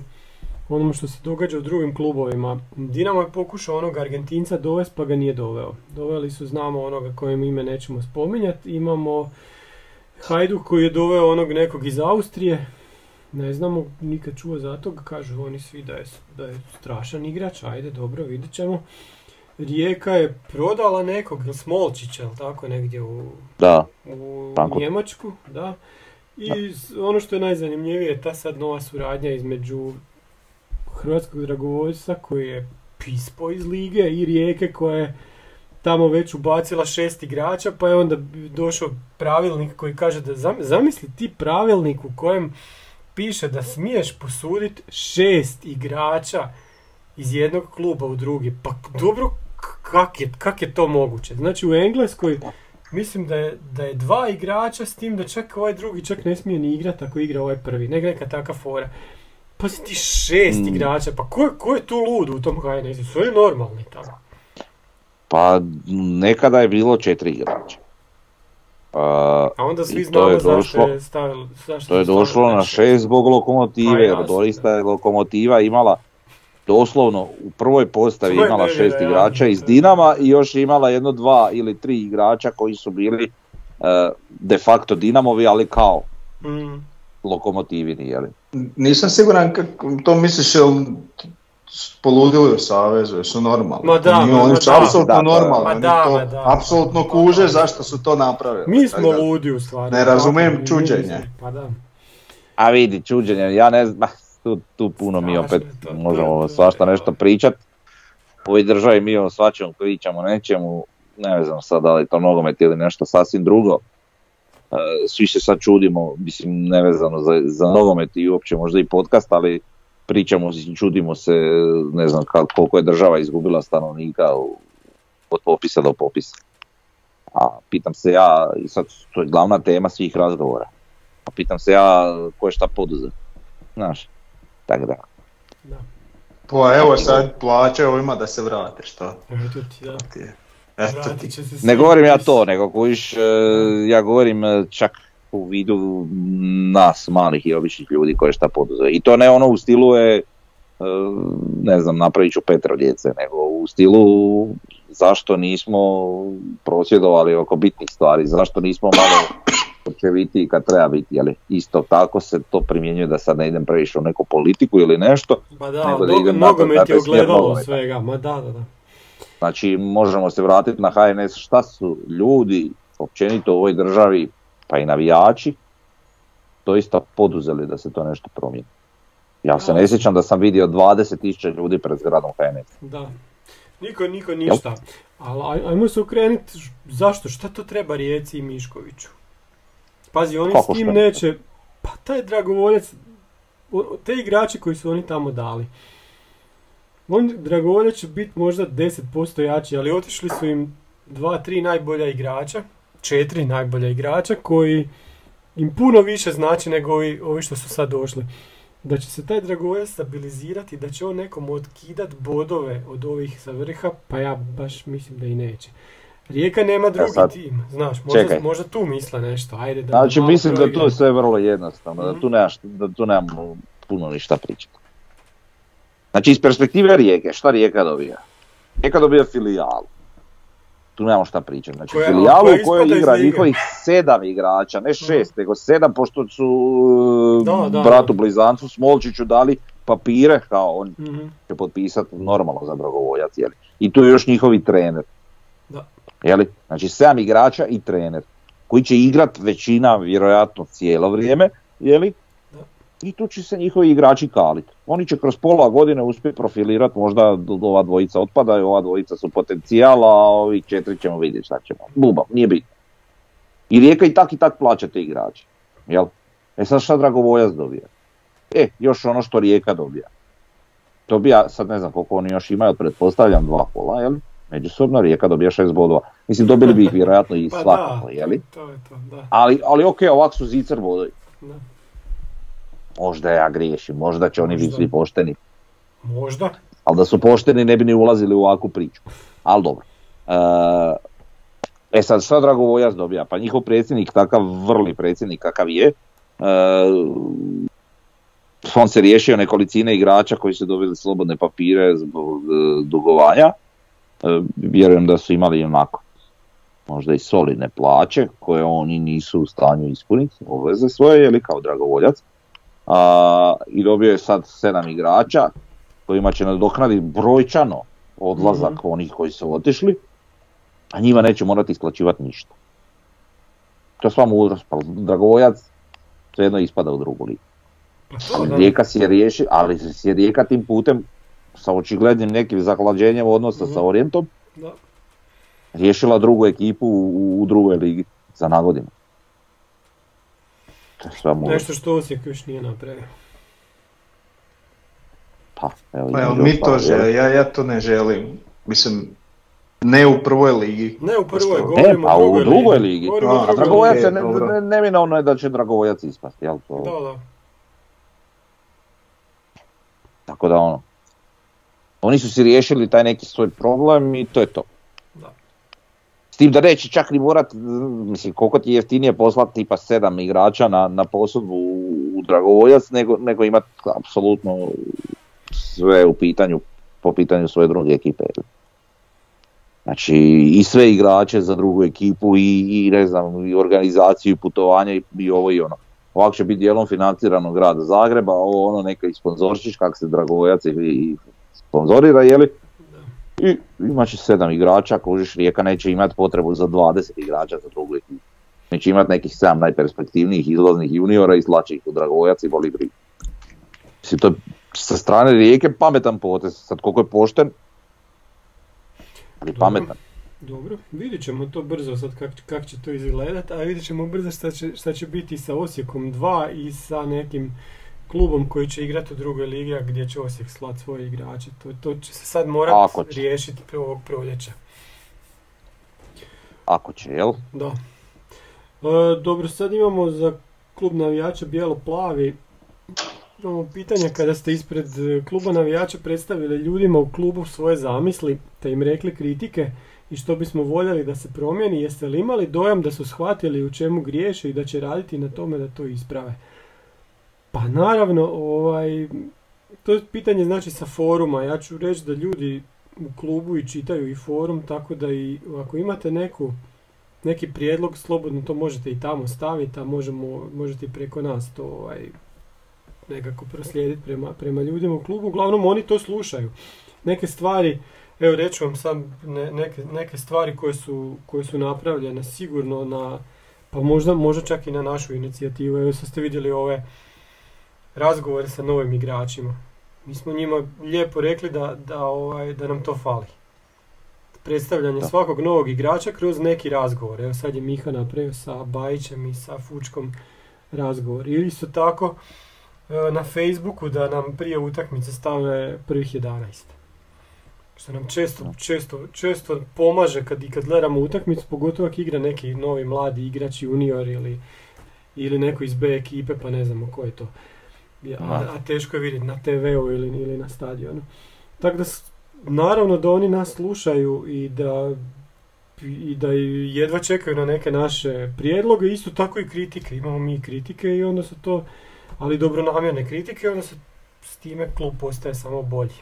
onom što se događa u drugim klubovima. Dinamo je pokušao onog Argentinca dovesti pa ga nije doveo. Doveli su, znamo onoga kojem ime nećemo spominjati. Imamo Hajduk koji je doveo onog nekog iz Austrije. Ne znamo, nikad čuo za toga. Kažu oni svi da je, da je strašan igrač. Ajde, dobro, vidit ćemo. Rijeka je prodala nekog, Smolčića, ili tako, negdje u, da. u Njemačku. Da. I ono što je najzanimljivije je ta sad nova suradnja između hrvatskog dragovoljstva koji je pispo iz lige i Rijeke koja je tamo već ubacila šest igrača pa je onda došao pravilnik koji kaže da zamisli ti pravilnik u kojem piše da smiješ posuditi šest igrača iz jednog kluba u drugi. Pa dobro, kak je, kak je to moguće? Znači u Engleskoj mislim da je, da je dva igrača s tim da čak ovaj drugi čak ne smije ni igrati ako igra ovaj prvi. Neka neka taka fora. Pa ti šest mm. igrača, pa ko, ko je tu lud u tom HNS-u? Sve je normalni tamo. Pa nekada je bilo četiri igrača. Uh, A onda svi znamo je zašto je stavilo. Zašto to je došlo na šest zbog lokomotive, pa jer doista je lokomotiva imala doslovno u prvoj postavi imala šest igrača iz Dinama i još imala jedno dva ili tri igrača koji su bili uh, de facto Dinamovi, ali kao mm. Lokomotivini, jeli? Nisam siguran kako to misliš, jel poludili u Savezu, su normalni. Ma da, ma, oni su apsolutno normalni, ma da, ma da, apsolutno kuže zašto su to napravili. Mi smo ludi u stvari. Ne razumijem čuđenje. Pa da. A vidi, čuđenje, ja ne znam, tu, tu puno mi opet možemo svašta nešto pričat. U ovoj državi mi o svačemu pričamo, nečemu, ne znam sad da li to nogomet ili nešto sasvim drugo. Svi se sad čudimo, mislim nevezano za, za nogomet i uopće možda i podcast, ali pričamo, čudimo se, ne znam koliko je država izgubila stanovnika od popisa do popisa. A pitam se ja, i sad to je glavna tema svih razgovora, a pitam se ja ko je šta poduzeo, znaš, tako da. da. Pa evo sad plaće ovima da se vrate, što? Eto ti, da. Eto ti. Ne govorim ja to, nego kojiš, e, ja govorim e, čak u vidu nas malih i običnih ljudi koje šta poduzeo. I to ne ono u stilu je, e, ne znam, napravit ću Petro djece, nego u stilu zašto nismo prosvjedovali oko bitnih stvari, zašto nismo malo očeviti kad treba biti, ali isto tako se to primjenjuje da sad ne idem previše u neku politiku ili nešto. Ma da, nego da idem nogomet je ogledalo svega, ma da, da, da. Znači možemo se vratiti na HNS, šta su ljudi općenito u ovoj državi, pa i navijači, doista poduzeli da se to nešto promijeni. Ja se ne sjećam da sam vidio 20.000 ljudi pred zgradom HNS. Da, niko, niko ništa. Ali ajmo se okrenuti, zašto, šta to treba Rijeci i Miškoviću? Pazi, oni s tim neće, pa taj dragovoljac, te igrači koji su oni tamo dali, on dragovoljac će biti možda 10% jači, ali otišli su im dva, tri najbolja igrača, četiri najbolja igrača koji im puno više znači nego ovi, ovi što su sad došli. Da će se taj dragovoljac stabilizirati, da će on nekom otkidat bodove od ovih sa vrha, pa ja baš mislim da i neće. Rijeka nema drugi tim, znaš, možda, možda tu misle nešto, ajde da... Znači mislim da to je sve vrlo jednostavno, da tu, nemaš, da tu nemamo puno ništa pričati. Znači iz perspektive Rijeke, šta Rijeka dobija? Rijeka dobija filijalu. Tu nemamo šta pričati. Znači koja, filijalu u kojoj igra njihovih sedam igrača, ne šest, nego sedam, pošto su da, bratu Blizancu Smolčiću dali papire, kao on mm će potpisati normalno za dragovoljac, jeli. I tu je još njihovi trener. Da. Jeli? Znači sedam igrača i trener koji će igrat većina vjerojatno cijelo vrijeme, jeli? I tu će se njihovi igrači kaliti. Oni će kroz pola godine uspjeti profilirati, možda ova dvojica otpadaju, ova dvojica su potencijala, a ovi četiri ćemo vidjeti šta ćemo. Buba, nije bitno. I Rijeka i tak i tak plaća te igrače. Jel? E sad šta Dragovoljac dobija? E, još ono što Rijeka dobija. Dobija, sad ne znam koliko oni još imaju, pretpostavljam dva pola, jel? Međusobno Rijeka dobija šest bodova. Mislim, dobili bi ih vjerojatno i pa svakako, jeli? To je to, da. Ali, ali ok, ovak su zicer bodovi. Možda ja griješim, možda će oni biti svi pošteni. Možda. Ali da su pošteni ne bi ni ulazili u ovakvu priču. Ali dobro. E, e sad šta Dragovoljac dobija? Pa njihov predsjednik, takav vrli predsjednik kakav je, e, on se riješio nekolicine igrača koji su dobili slobodne papire zbog e, dugovanja. Vjerujem da su imali onako možda i solidne plaće koje oni nisu u stanju ispuniti, obveze svoje, jeli kao dragovoljac a, i dobio je sad sedam igrača kojima će nadoknaditi brojčano odlazak mm onih koji su otišli, a njima neće morati isplaćivati ništa. To je sva mudrost, pa Dragovoljac jedno ispada u drugu ligu. Pa ali Rijeka si je riješi, ali si je Rijeka tim putem sa očiglednim nekim zahlađenjem odnosa mm sa. Orijentom da. riješila drugu ekipu u, u drugoj ligi za nagodinu. Nešto što Osijek još nije napravio. Pa, evo, pa, evo mi to želi, ja, ja to ne želim. Mislim, ne u prvoj ligi. Ne u prvoj, govorimo e, pa u drugoj ligi. ligi. A, a Dragovoljac je, ne, ne, neminovno je da će Dragovoljac ispasti, jel to? Da, da. Tako da ono, oni su si riješili taj neki svoj problem i to je to. S tim da neće čak ni morat, mislim koliko ti je jeftinije poslati tipa sedam igrača na, na posudbu u, Dragovoljac nego, nego imati apsolutno sve u pitanju, po pitanju svoje druge ekipe. Znači i sve igrače za drugu ekipu i, i ne znam, i organizaciju i putovanja i, i ovo i ono. Ovako će biti dijelom financirano grada Zagreba, ovo ono neka i sponzorčić kak se Dragovoljac i, i sponzorira, jeli? I imat će sedam igrača, kužiš Rijeka neće imati potrebu za 20 igrača za drugu ekipu. Neće imati nekih sedam najperspektivnijih izlaznih juniora i slači ih u Dragojac i boli brigu. Mislim, to je sa strane Rijeke pametan potez. Sad koliko je pošten, ali pametan. Dobro, vidit ćemo to brzo sad kako kak će to izgledat, a vidit ćemo brzo šta će, šta će biti sa Osijekom 2 i sa nekim klubom koji će igrati u drugoj ligi, gdje će Osijek slati svoje igrače. To, to će se sad morati riješiti ovog proljeća. Ako će, jel? Da. E, dobro, sad imamo za klub navijača bijelo-plavi. Imamo pitanje kada ste ispred kluba navijača predstavili ljudima u klubu svoje zamisli, te im rekli kritike i što bismo voljeli da se promijeni, jeste li imali dojam da su shvatili u čemu griješe i da će raditi na tome da to isprave? Pa naravno, ovaj, to je pitanje znači sa foruma. Ja ću reći da ljudi u klubu i čitaju i forum, tako da i ako imate neku, neki prijedlog, slobodno to možete i tamo staviti, a možemo, možete i preko nas to ovaj, nekako proslijediti prema, prema ljudima u klubu. Uglavnom oni to slušaju. Neke stvari, evo reću vam sad neke, neke stvari koje su, koje su napravljene sigurno na, pa možda, možda čak i na našu inicijativu. Evo ste vidjeli ove razgovore sa novim igračima. Mi smo njima lijepo rekli da, da, ovaj, da nam to fali. Predstavljanje svakog novog igrača kroz neki razgovor. Evo sad je Miha napravio sa Bajićem i sa Fučkom razgovor. Ili su tako e, na Facebooku da nam prije utakmice stave prvih 11. Što nam često, često, često pomaže kad, kad gledamo utakmicu, pogotovo ako igra neki novi mladi igrač junior ili, ili neko iz B ekipe, pa ne znamo ko je to a, a teško je vidjeti na TV-u ili, ili na stadionu. Tako da naravno da oni nas slušaju i da i da jedva čekaju na neke naše prijedloge, isto tako i kritike. Imamo mi kritike i onda su to, ali dobronamjerne kritike, onda se s time klub postaje samo bolji.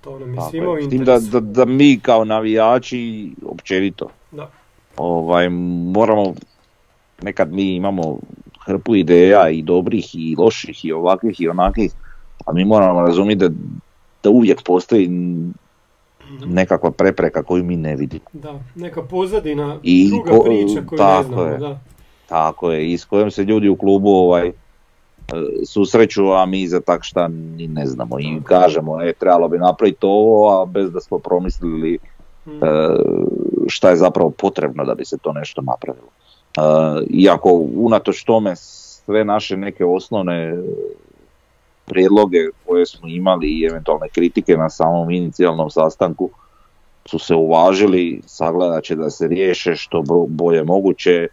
To ono mi svima u da, da, da, mi kao navijači, općenito, da. Ovaj, moramo, nekad mi imamo hrpu ideja i dobrih i loših i ovakvih i onakvih, a mi moramo razumjeti da, da uvijek postoji nekakva prepreka koju mi ne vidimo. Da, neka pozadina, I druga priča koju tako ne znamo. Je, da. Tako je, i s kojom se ljudi u klubu ovaj, e, susreću, a mi za tak šta ni ne znamo. I kažemo, e, trebalo bi napraviti ovo, a bez da smo promislili hmm. e, šta je zapravo potrebno da bi se to nešto napravilo. Iako unatoč tome sve naše neke osnovne prijedloge koje smo imali i eventualne kritike na samom inicijalnom sastanku su se uvažili, sagledat će da se riješe što bolje moguće,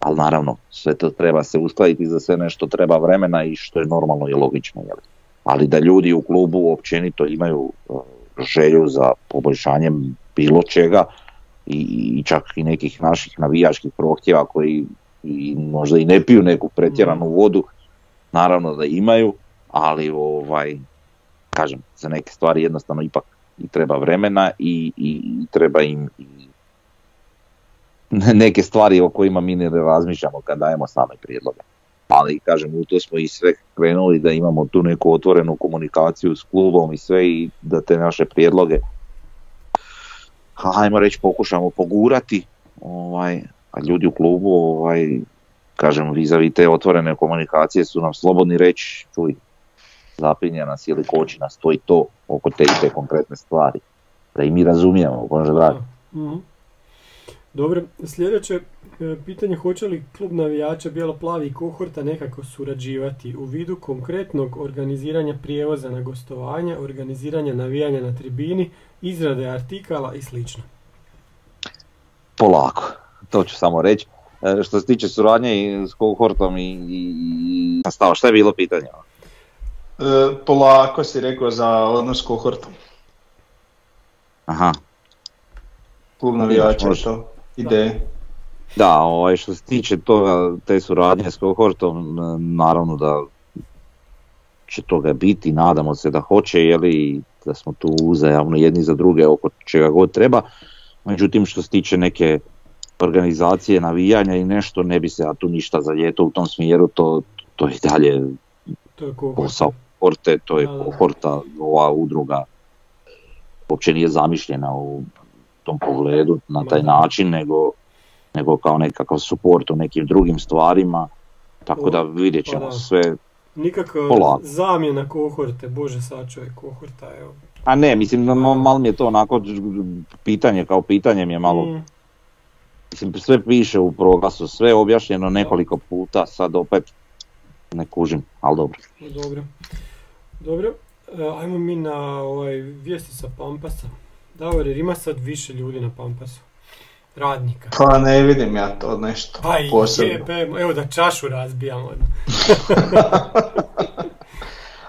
ali naravno sve to treba se uskladiti za sve nešto treba vremena i što je normalno i logično. Jel? Ali da ljudi u klubu općenito imaju e, želju za poboljšanjem bilo čega, i čak i nekih naših navijačkih prohtjeva koji i možda i ne piju neku pretjeranu mm. vodu, naravno da imaju, ali ovaj, kažem, za neke stvari jednostavno ipak i treba vremena i, i, treba im i neke stvari o kojima mi ne razmišljamo kad dajemo same prijedloge. Ali kažem, u to smo i sve krenuli da imamo tu neku otvorenu komunikaciju s klubom i sve i da te naše prijedloge hajmo reći pokušamo pogurati, ovaj, a ljudi u klubu, ovaj, kažem, vizavi te otvorene komunikacije su nam slobodni reći, čuj, zapinja nas ili koči nas to i to oko te i te konkretne stvari. Da i mi razumijemo, može dragi. Mhm. Dobro, sljedeće pitanje, hoće li klub navijača Bijelo-plavi i kohorta nekako surađivati u vidu konkretnog organiziranja prijevoza na gostovanja, organiziranja navijanja na tribini, izrade artikala i sl. Polako, to ću samo reći. E, što se tiče suradnje s kohortom i, i, stava, šta je bilo pitanje? E, polako si rekao za odnos s kohortom. Aha. Klub navijača, to ideje. Da, ovaj, što se tiče toga, te suradnje s kohortom, naravno da će toga biti, nadamo se da hoće, jeli, da smo tu uzajamno jedni za druge oko čega god treba. Međutim, što se tiče neke organizacije, navijanja i nešto, ne bi se ja tu ništa za ljeto u tom smjeru, to, to je dalje to je posao kohorte, to je kohorta, ova udruga uopće nije zamišljena u tom pogledu na taj način, nego, nego kao nekakav suport u nekim drugim stvarima, tako da vidjet ćemo pa sve Nikakva zamjena kohorte, bože sačuvaj kohorta, evo. A ne, mislim, malo mi je to onako pitanje kao pitanje mi je malo... Mm. Mislim, sve piše u proglasu, sve objašnjeno nekoliko puta, sad opet ne kužim, ali dobro. Dobro. Dobro, e, ajmo mi na ovaj, vijesti sa Pampasa. Davor, jer ima sad više ljudi na Pampasu? Radnika. Pa ne vidim ja to nešto pa posebno. evo da čašu razbijamo.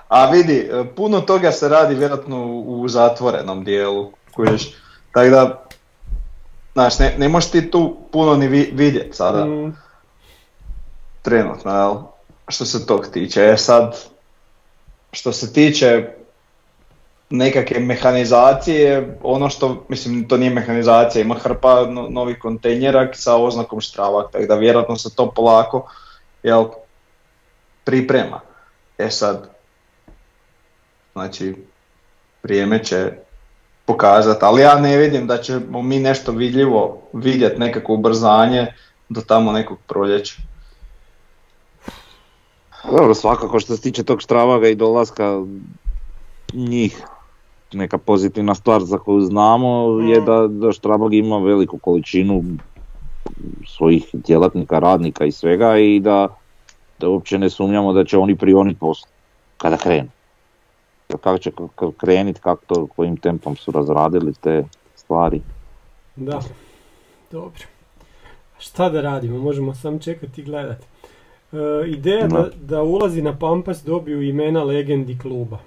A vidi, puno toga se radi vjerojatno u zatvorenom dijelu. Kuješ. Tako da, znaš, ne, ne možeš ti tu puno ni vidjeti sada. Mm. Trenutno, jel? Što se tog tiče. E sad, što se tiče nekakve mehanizacije, ono što, mislim, to nije mehanizacija, ima hrpa novih kontejnera sa oznakom štravak, tako da vjerojatno se to polako jel, priprema. E sad, znači, vrijeme će pokazati, ali ja ne vidim da ćemo mi nešto vidljivo vidjeti, nekako ubrzanje do tamo nekog proljeća. Dobro, svakako što se tiče tog štravaga i dolaska njih neka pozitivna stvar za koju znamo je mm. da, da Štrabag ima veliku količinu svojih djelatnika, radnika i svega i da, da uopće ne sumnjamo da će oni prioniti poslu kada krenu. Kako će kreniti, kako to, kojim tempom su razradili te stvari. Da, dobro. Šta da radimo, možemo sam čekati i gledati. E, ideja da, da ulazi na Pampas dobiju imena legendi kluba.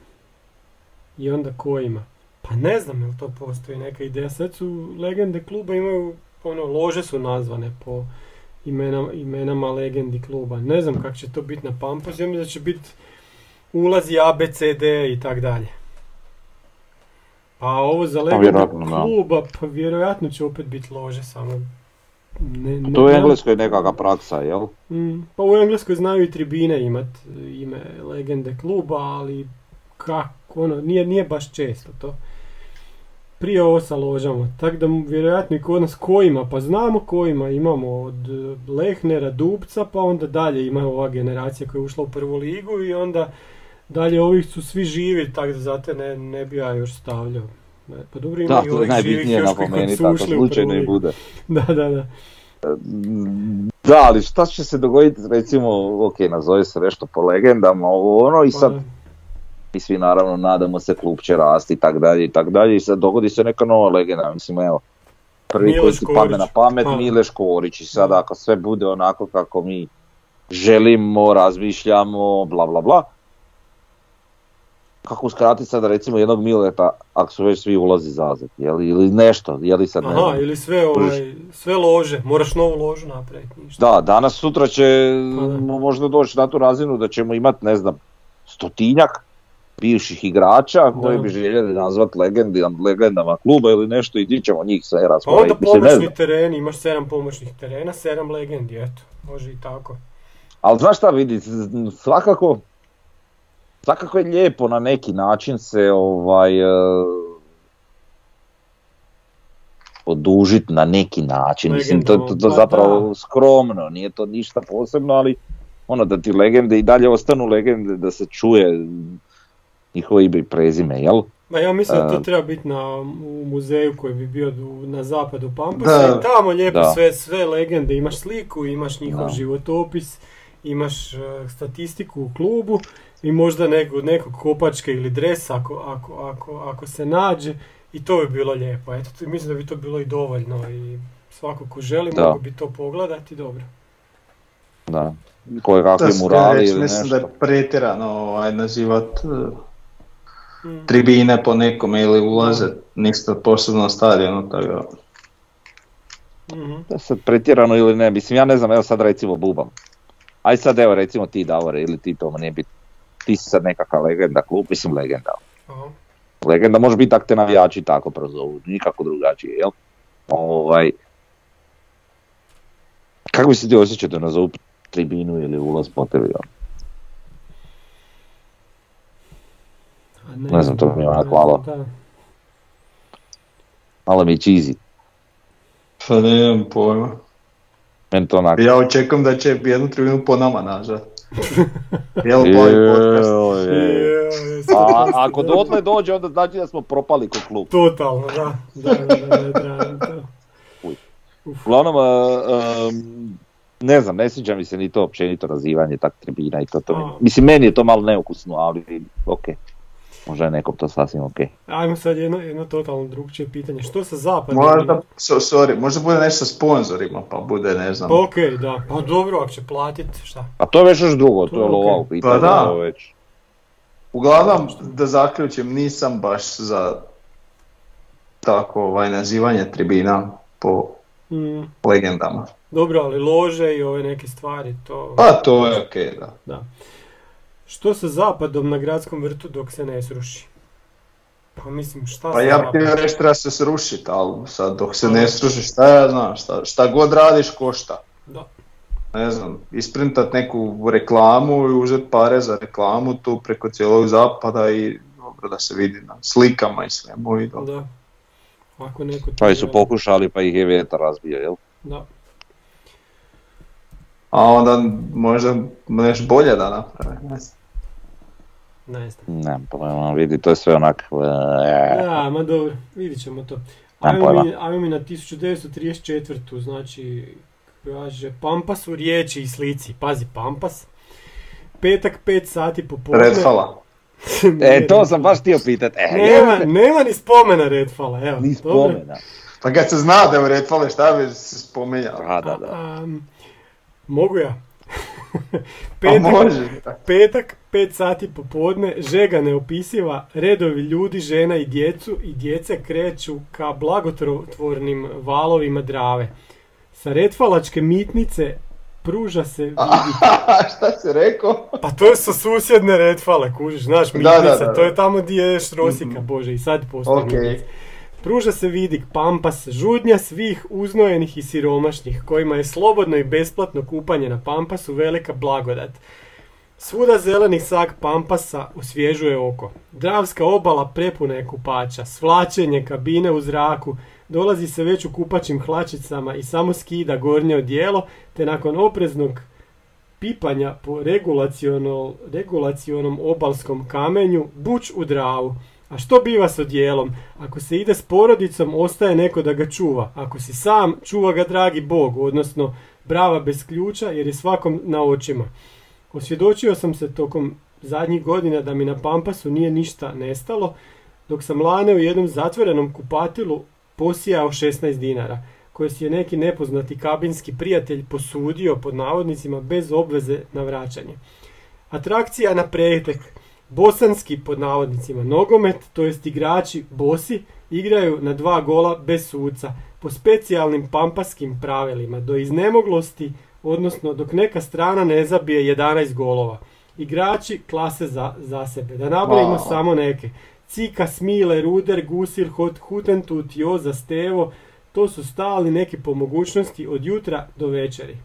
I onda ko ima? Pa ne znam jel to postoji neka ideja. Sad su legende kluba imaju, ono, lože su nazvane po imenama, imenama legendi kluba. Ne znam kako će to biti na Pampas. Ja mislim da će biti ulazi A, B, C, D i tak dalje. Pa ovo za pa legendu kluba, pa vjerojatno će opet biti lože samo. Ne, ne, to u Engleskoj je nekakva praksa, jel? Mm, pa u Engleskoj znaju i tribine imat ime legende kluba, ali kako, ono, nije, nije baš često to. Prije ovo sa ložama, tako da vjerojatno i kod nas kojima, pa znamo kojima, imamo od Lehnera, Dubca, pa onda dalje ima ova generacija koja je ušla u prvu ligu i onda dalje ovih su svi živi, tako da zato ne, ne bi ja još stavljao. Pa dobro ima i ovih živih još koji su ušli u prvu ligu. Bude. da, da, da. Da, ali šta će se dogoditi, recimo, ok, nazove se nešto po legendama, ovo ono i sad pa i svi naravno nadamo se klub će rasti i tak dalje i tak dalje i sad dogodi se neka nova legenda, mislim evo prvi koji ti padne na pamet ha. Mile Škorić i sad ako sve bude onako kako mi želimo, razmišljamo, bla bla bla kako uskratiti sad recimo jednog Mileta ako su već svi ulazi zazad, jeli, ili nešto, jeli sad ne Aha, ili sve, ovaj, sve lože, moraš novu ložu napraviti. Ništa. Da, danas sutra će pa možda doći na tu razinu da ćemo imati, ne znam, stotinjak bivših igrača koji bi željeli nazvati legendi, legendama kluba ili nešto i ti ćemo njih sve raspraviti. Pa onda pomoćni tereni, imaš sedam pomoćnih terena, sedam legendi, eto, može i tako. Ali znaš šta vidi, svakako, svakako je lijepo na neki način se ovaj, uh, odužiti na neki način. Mislim, to, to, to pa zapravo skromno, nije to ništa posebno, ali ono da ti legende i dalje ostanu legende, da se čuje njihovo ime i prezime, jel? Ma ja mislim da to treba biti na, u muzeju koji bi bio na zapadu Pampusa i tamo lijepo sve, sve legende, imaš sliku, imaš njihov životopis, imaš uh, statistiku u klubu i možda nekog, nekog kopačke ili dres ako, ako, ako, ako se nađe i to bi bilo lijepo. Eto, mislim da bi to bilo i dovoljno i svako ko želi mogu bi to pogledati, dobro. Da, koje kakvi murali ili nešto. Mislim da je pretjerano ovaj, nazivat Mm. Tribine po nekome ili ulaze ništa posebno na stadionu, tako da. mm Da sad pretjerano ili ne, mislim ja ne znam, evo sad recimo bubam. Aj sad evo recimo ti Davore ili ti to nije biti, ti si sad nekakva legenda klub, mislim legenda. uh Legenda može biti tak te navijači tako prozovu, nikako drugačije, jel? Ovaj, kako bi se ti osjećao da nazovu tribinu ili ulaz po tebi? Ne, ne znam, to mi je onak malo... Malo mi je cheesy. Pa nemam pojma. Meni to onak... Ja očekujem da će jednu tribinu po nama nazvat. Jel podcast? A ako dotle dođe, onda znači da smo propali ko klub. Totalno, da. Da, da, da, da, Uglavnom, ne znam, ne sviđa mi se ni to općenito razivanje tak tribina i to. to. Mislim, meni je to malo neukusno, ali ok. Možda je nekom to sasvim ok. Ajmo sad jedno, jedno totalno drugčije pitanje. Što sa zapadom? Možda, so, sorry, možda bude nešto sa sponzorima, pa bude, ne znam. Ok, da. Pa dobro, ako će platit, šta? A to je već još drugo, to, to je lova u Pa da. Već. Uglavnom, da zaključim, nisam baš za tako ovaj, nazivanje tribina po mm. legendama. Dobro, ali lože i ove neke stvari, to... Pa to je okej, okay, da. da. Što sa zapadom na gradskom vrtu dok se ne sruši? Pa mislim, šta Pa ja ti reći treba se srušiti, ali sad dok se ne sruši, šta ja znam, šta, šta god radiš košta. Da. Ne znam, isprintat neku reklamu i uzeti pare za reklamu tu preko cijelog zapada i dobro da se vidi na slikama i svemu i dobro. Da. Ako neko pa su pokušali pa ih je vjetar razbio, jel? Da. A onda možda nešto bolje da naprave, ne znam. Ne znam. Nemam pojma, vidi, to je sve onak... Da, ma dobro, vidit ćemo to. Ajmo mi, ajmo mi na 1934. Znači, kaže, Pampas u riječi i slici. Pazi, Pampas. Petak 5 sati popodne. Redfala. e, to sam baš htio pitat. E, nema, nema ni spomena Redfala, evo. Ni spomena. Pa kad se zna da je u Redfale, šta bi se spomenjao? Da, da, da. mogu ja? petak, može. petak, 5 sati popodne, žega neopisiva, redovi ljudi, žena i djecu i djece kreću ka blagotvornim valovima drave. Sa retfalačke mitnice pruža se vidi... šta si rekao? Pa to su susjedne retfale, kužiš, znaš, mitnica, to je tamo gdje je Šrosika, mm bože, i sad postoji okay. Pruža se vidik Pampas, žudnja svih uznojenih i siromašnih, kojima je slobodno i besplatno kupanje na Pampasu velika blagodat. Svuda zelenih sak Pampasa osvježuje oko. Dravska obala prepuna je kupača, svlačenje kabine u zraku, dolazi se već u kupačim hlačicama i samo skida gornje odijelo, te nakon opreznog pipanja po regulacionom obalskom kamenju, buć u dravu. A što biva s odjelom? Ako se ide s porodicom, ostaje neko da ga čuva. Ako si sam, čuva ga dragi Bog, odnosno brava bez ključa jer je svakom na očima. Osvjedočio sam se tokom zadnjih godina da mi na Pampasu nije ništa nestalo, dok sam lane u jednom zatvorenom kupatilu posijao 16 dinara, koje si je neki nepoznati kabinski prijatelj posudio pod navodnicima bez obveze na vraćanje. Atrakcija na pretek – Bosanski pod navodnicima nogomet, to jest igrači bosi, igraju na dva gola bez suca, po specijalnim pampaskim pravilima, do iznemoglosti, odnosno dok neka strana ne zabije 11 golova. Igrači klase za, za sebe. Da nabrojimo samo neke. Cika, Smile, Ruder, Gusir, Hot, Hutentut, Joza, Stevo, to su stali neki po mogućnosti od jutra do večeri.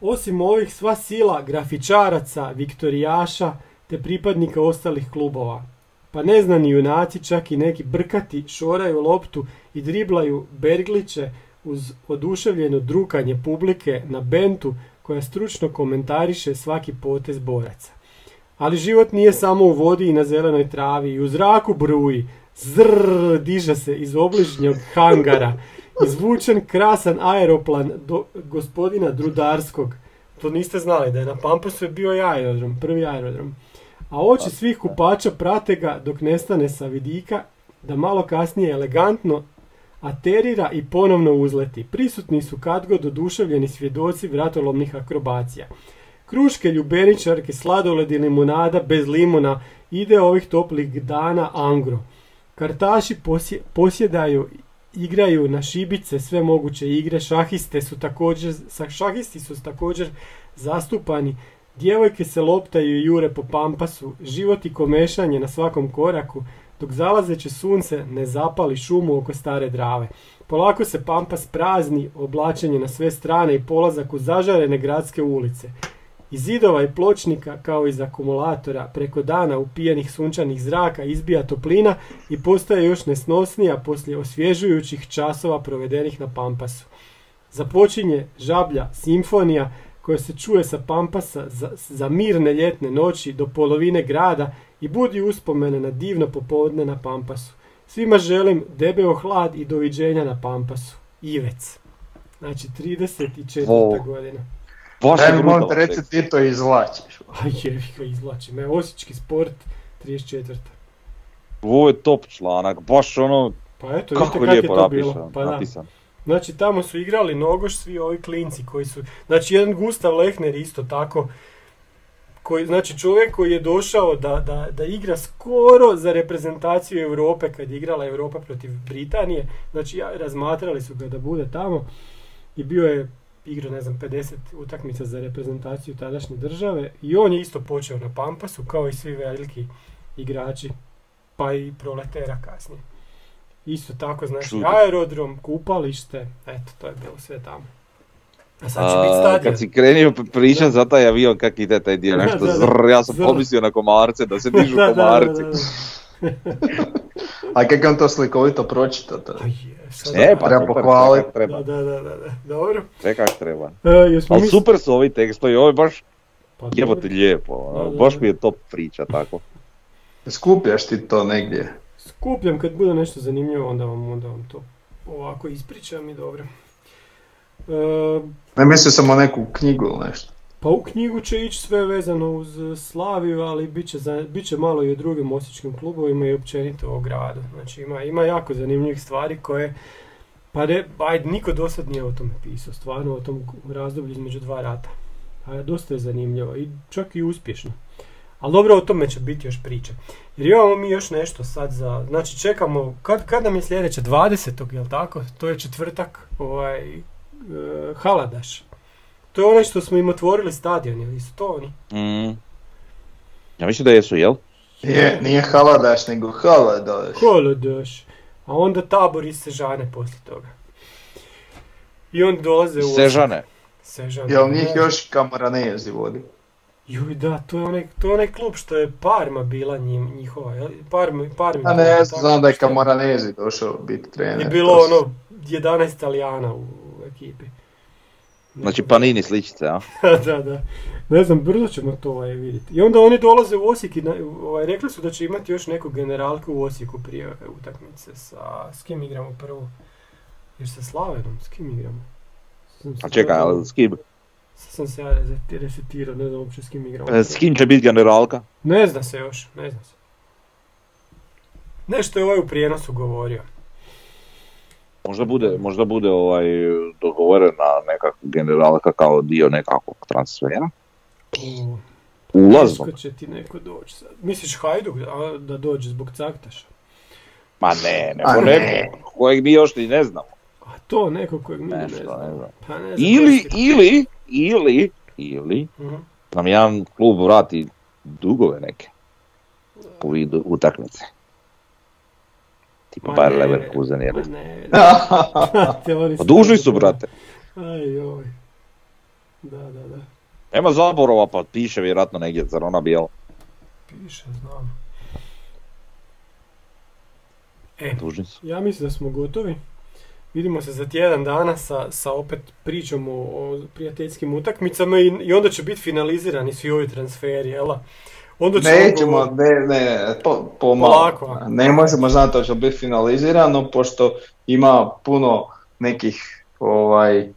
Osim ovih sva sila grafičaraca, viktorijaša, te pripadnika ostalih klubova. Pa neznani junaci čak i neki brkati šoraju loptu i driblaju Bergliće uz oduševljeno drukanje publike na bentu koja stručno komentariše svaki potez boraca. Ali život nije samo u vodi i na zelenoj travi i u zraku bruji. Zrrr diže se iz obližnjeg hangara. Izvučen krasan aeroplan do gospodina Drudarskog. To niste znali da je na Pampasu je bio aerodrom, prvi aerodrom a oči svih kupača prate ga dok nestane sa vidika, da malo kasnije elegantno aterira i ponovno uzleti. Prisutni su kadgod oduševljeni svjedoci vratolomnih akrobacija. Kruške, ljubeničarke, sladoled i limonada bez limuna ide ovih toplih dana angro. Kartaši posjedaju, igraju na šibice sve moguće igre, šahiste su također, šahisti su također zastupani Djevojke se loptaju i jure po pampasu, život i komešanje na svakom koraku, dok zalazeće sunce ne zapali šumu oko stare drave. Polako se pampas prazni, oblačenje na sve strane i polazak u zažarene gradske ulice. Iz zidova i pločnika, kao iz akumulatora, preko dana upijenih sunčanih zraka izbija toplina i postaje još nesnosnija poslije osvježujućih časova provedenih na pampasu. Započinje žablja simfonija koja se čuje sa pampasa za, za mirne ljetne noći do polovine grada i budi uspomene na divno popodne na pampasu. Svima želim debeo hlad i doviđenja na pampasu. Ivec. Znači 34. Oh. godina. Baš je brutalno. reci ti to izvlačiš. A jevi ga izvlačim. Evo Osječki sport 34. Ovo je top članak, baš ono, pa eto, kako je lijepo to bilo. Pa napisan. Znači tamo su igrali nogoš svi ovi klinci koji su, znači jedan Gustav Lehner isto tako, koji, znači čovjek koji je došao da, da, da igra skoro za reprezentaciju Europe kad je igrala Europa protiv Britanije, znači razmatrali su ga da bude tamo i bio je igrao ne znam 50 utakmica za reprezentaciju tadašnje države i on je isto počeo na Pampasu kao i svi veliki igrači pa i proletera kasnije. Isto tako, znači aerodrom, kupalište, eto, to je bilo sve tamo. A sad će biti stadion. Kad si krenio pričat za taj avion, kak ide taj dio, nešto zrr, ja sam pomislio na komarce, da se dižu komarci. A kako on to slikovito pročita? To? E, pa treba pohvaliti. Da, da, da, da, dobro. Sve kak treba. E, Ali super su ovi tekstovi, ovo je baš pa, jebote lijepo, ono, baš mi je top priča tako. Skupljaš ti to negdje? Skupljam kad bude nešto zanimljivo, onda vam, onda vam to ovako ispričam i dobro. E, ne mislio sam o neku knjigu ili nešto. Pa u knjigu će ići sve vezano uz Slaviju, ali bit će, za, bit će malo i o drugim osječkim klubovima i općenito o gradu. Znači ima, ima jako zanimljivih stvari koje, pa ne, ajde, niko do sad nije o tome pisao, stvarno o tom razdoblju između dva rata. A dosta je zanimljivo i čak i uspješno. Ali dobro, o tome će biti još priče. Jer imamo mi još nešto sad za... Znači čekamo, kad, kad nam je sljedeće? 20. jel tako? To je četvrtak, ovaj, uh, Haladaš. To je onaj što smo im otvorili stadion, jel su to oni? Mm. Ja mislim da jesu, jel? Je, nije Haladaš, nego Haladaš. Haladaš. A onda tabor iz Sežane poslije toga. I onda dolaze u... Sežane. Sežane. Jel njih još Kamaranezi vodi? Juj, da, to je onaj, to je onaj klub što je Parma bila njim, njihova, jel? Parma, Parma. A ne, ja znam da je Kamaranezi došao biti trener. Je bilo ono 11 Italijana u ekipi. Znači Panini sličice, a? da, da. Ne znam, brzo ćemo to ovaj, vidjeti. I onda oni dolaze u Osijek i ovaj, rekli su da će imati još neku generalku u Osijeku prije utakmice. Sa, s kim igramo prvo? Jer sa Slavenom, s kim igramo? a čekaj, ali s kim? Sam se ja resetirao, ne znam uopće s kim igramo. E, s kim će biti generalka? Ne zna se još, ne zna se. Nešto je ovaj u prijenosu govorio. Možda bude, možda bude ovaj dogovorena neka generalka kao dio nekakvog transfera. Ulazno. će ti neko doći sad. Misliš Hajduk da, da dođe zbog Caktaša? Ma ne, neko kojeg mi još ni ne znamo. A to neko kojeg mi ne znamo. Ne znam. Pa ne znam ili, ili, ili, ili uh-huh. nam jedan klub vrati dugove neke u vidu utakmice. Tipa Bayer Leverkusen pa dužni su, brate. Aj, oj. Da, da, da. Nema Zaborova, pa piše vjerojatno negdje, zar ona bijel? Piše, znam. E, Dužni su. ja mislim da smo gotovi. Vidimo se za tjedan dana sa, sa opet pričom o, o prijateljskim utakmicama i, i onda će biti finalizirani svi ovi transferi, jela? Onda Nećemo, ne, ne, po, pomalo. Ne možemo znati da će biti finalizirano, pošto ima puno nekih ovaj,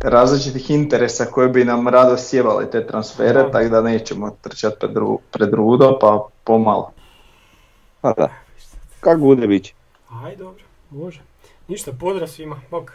različitih interesa koje bi nam rado sjevali te transfere, tako da nećemo trčati pred, pred rudo, pa pomalo. Pa da, kako bude bit Aj, dobro, može. Ništa, pozdrav svima, bok.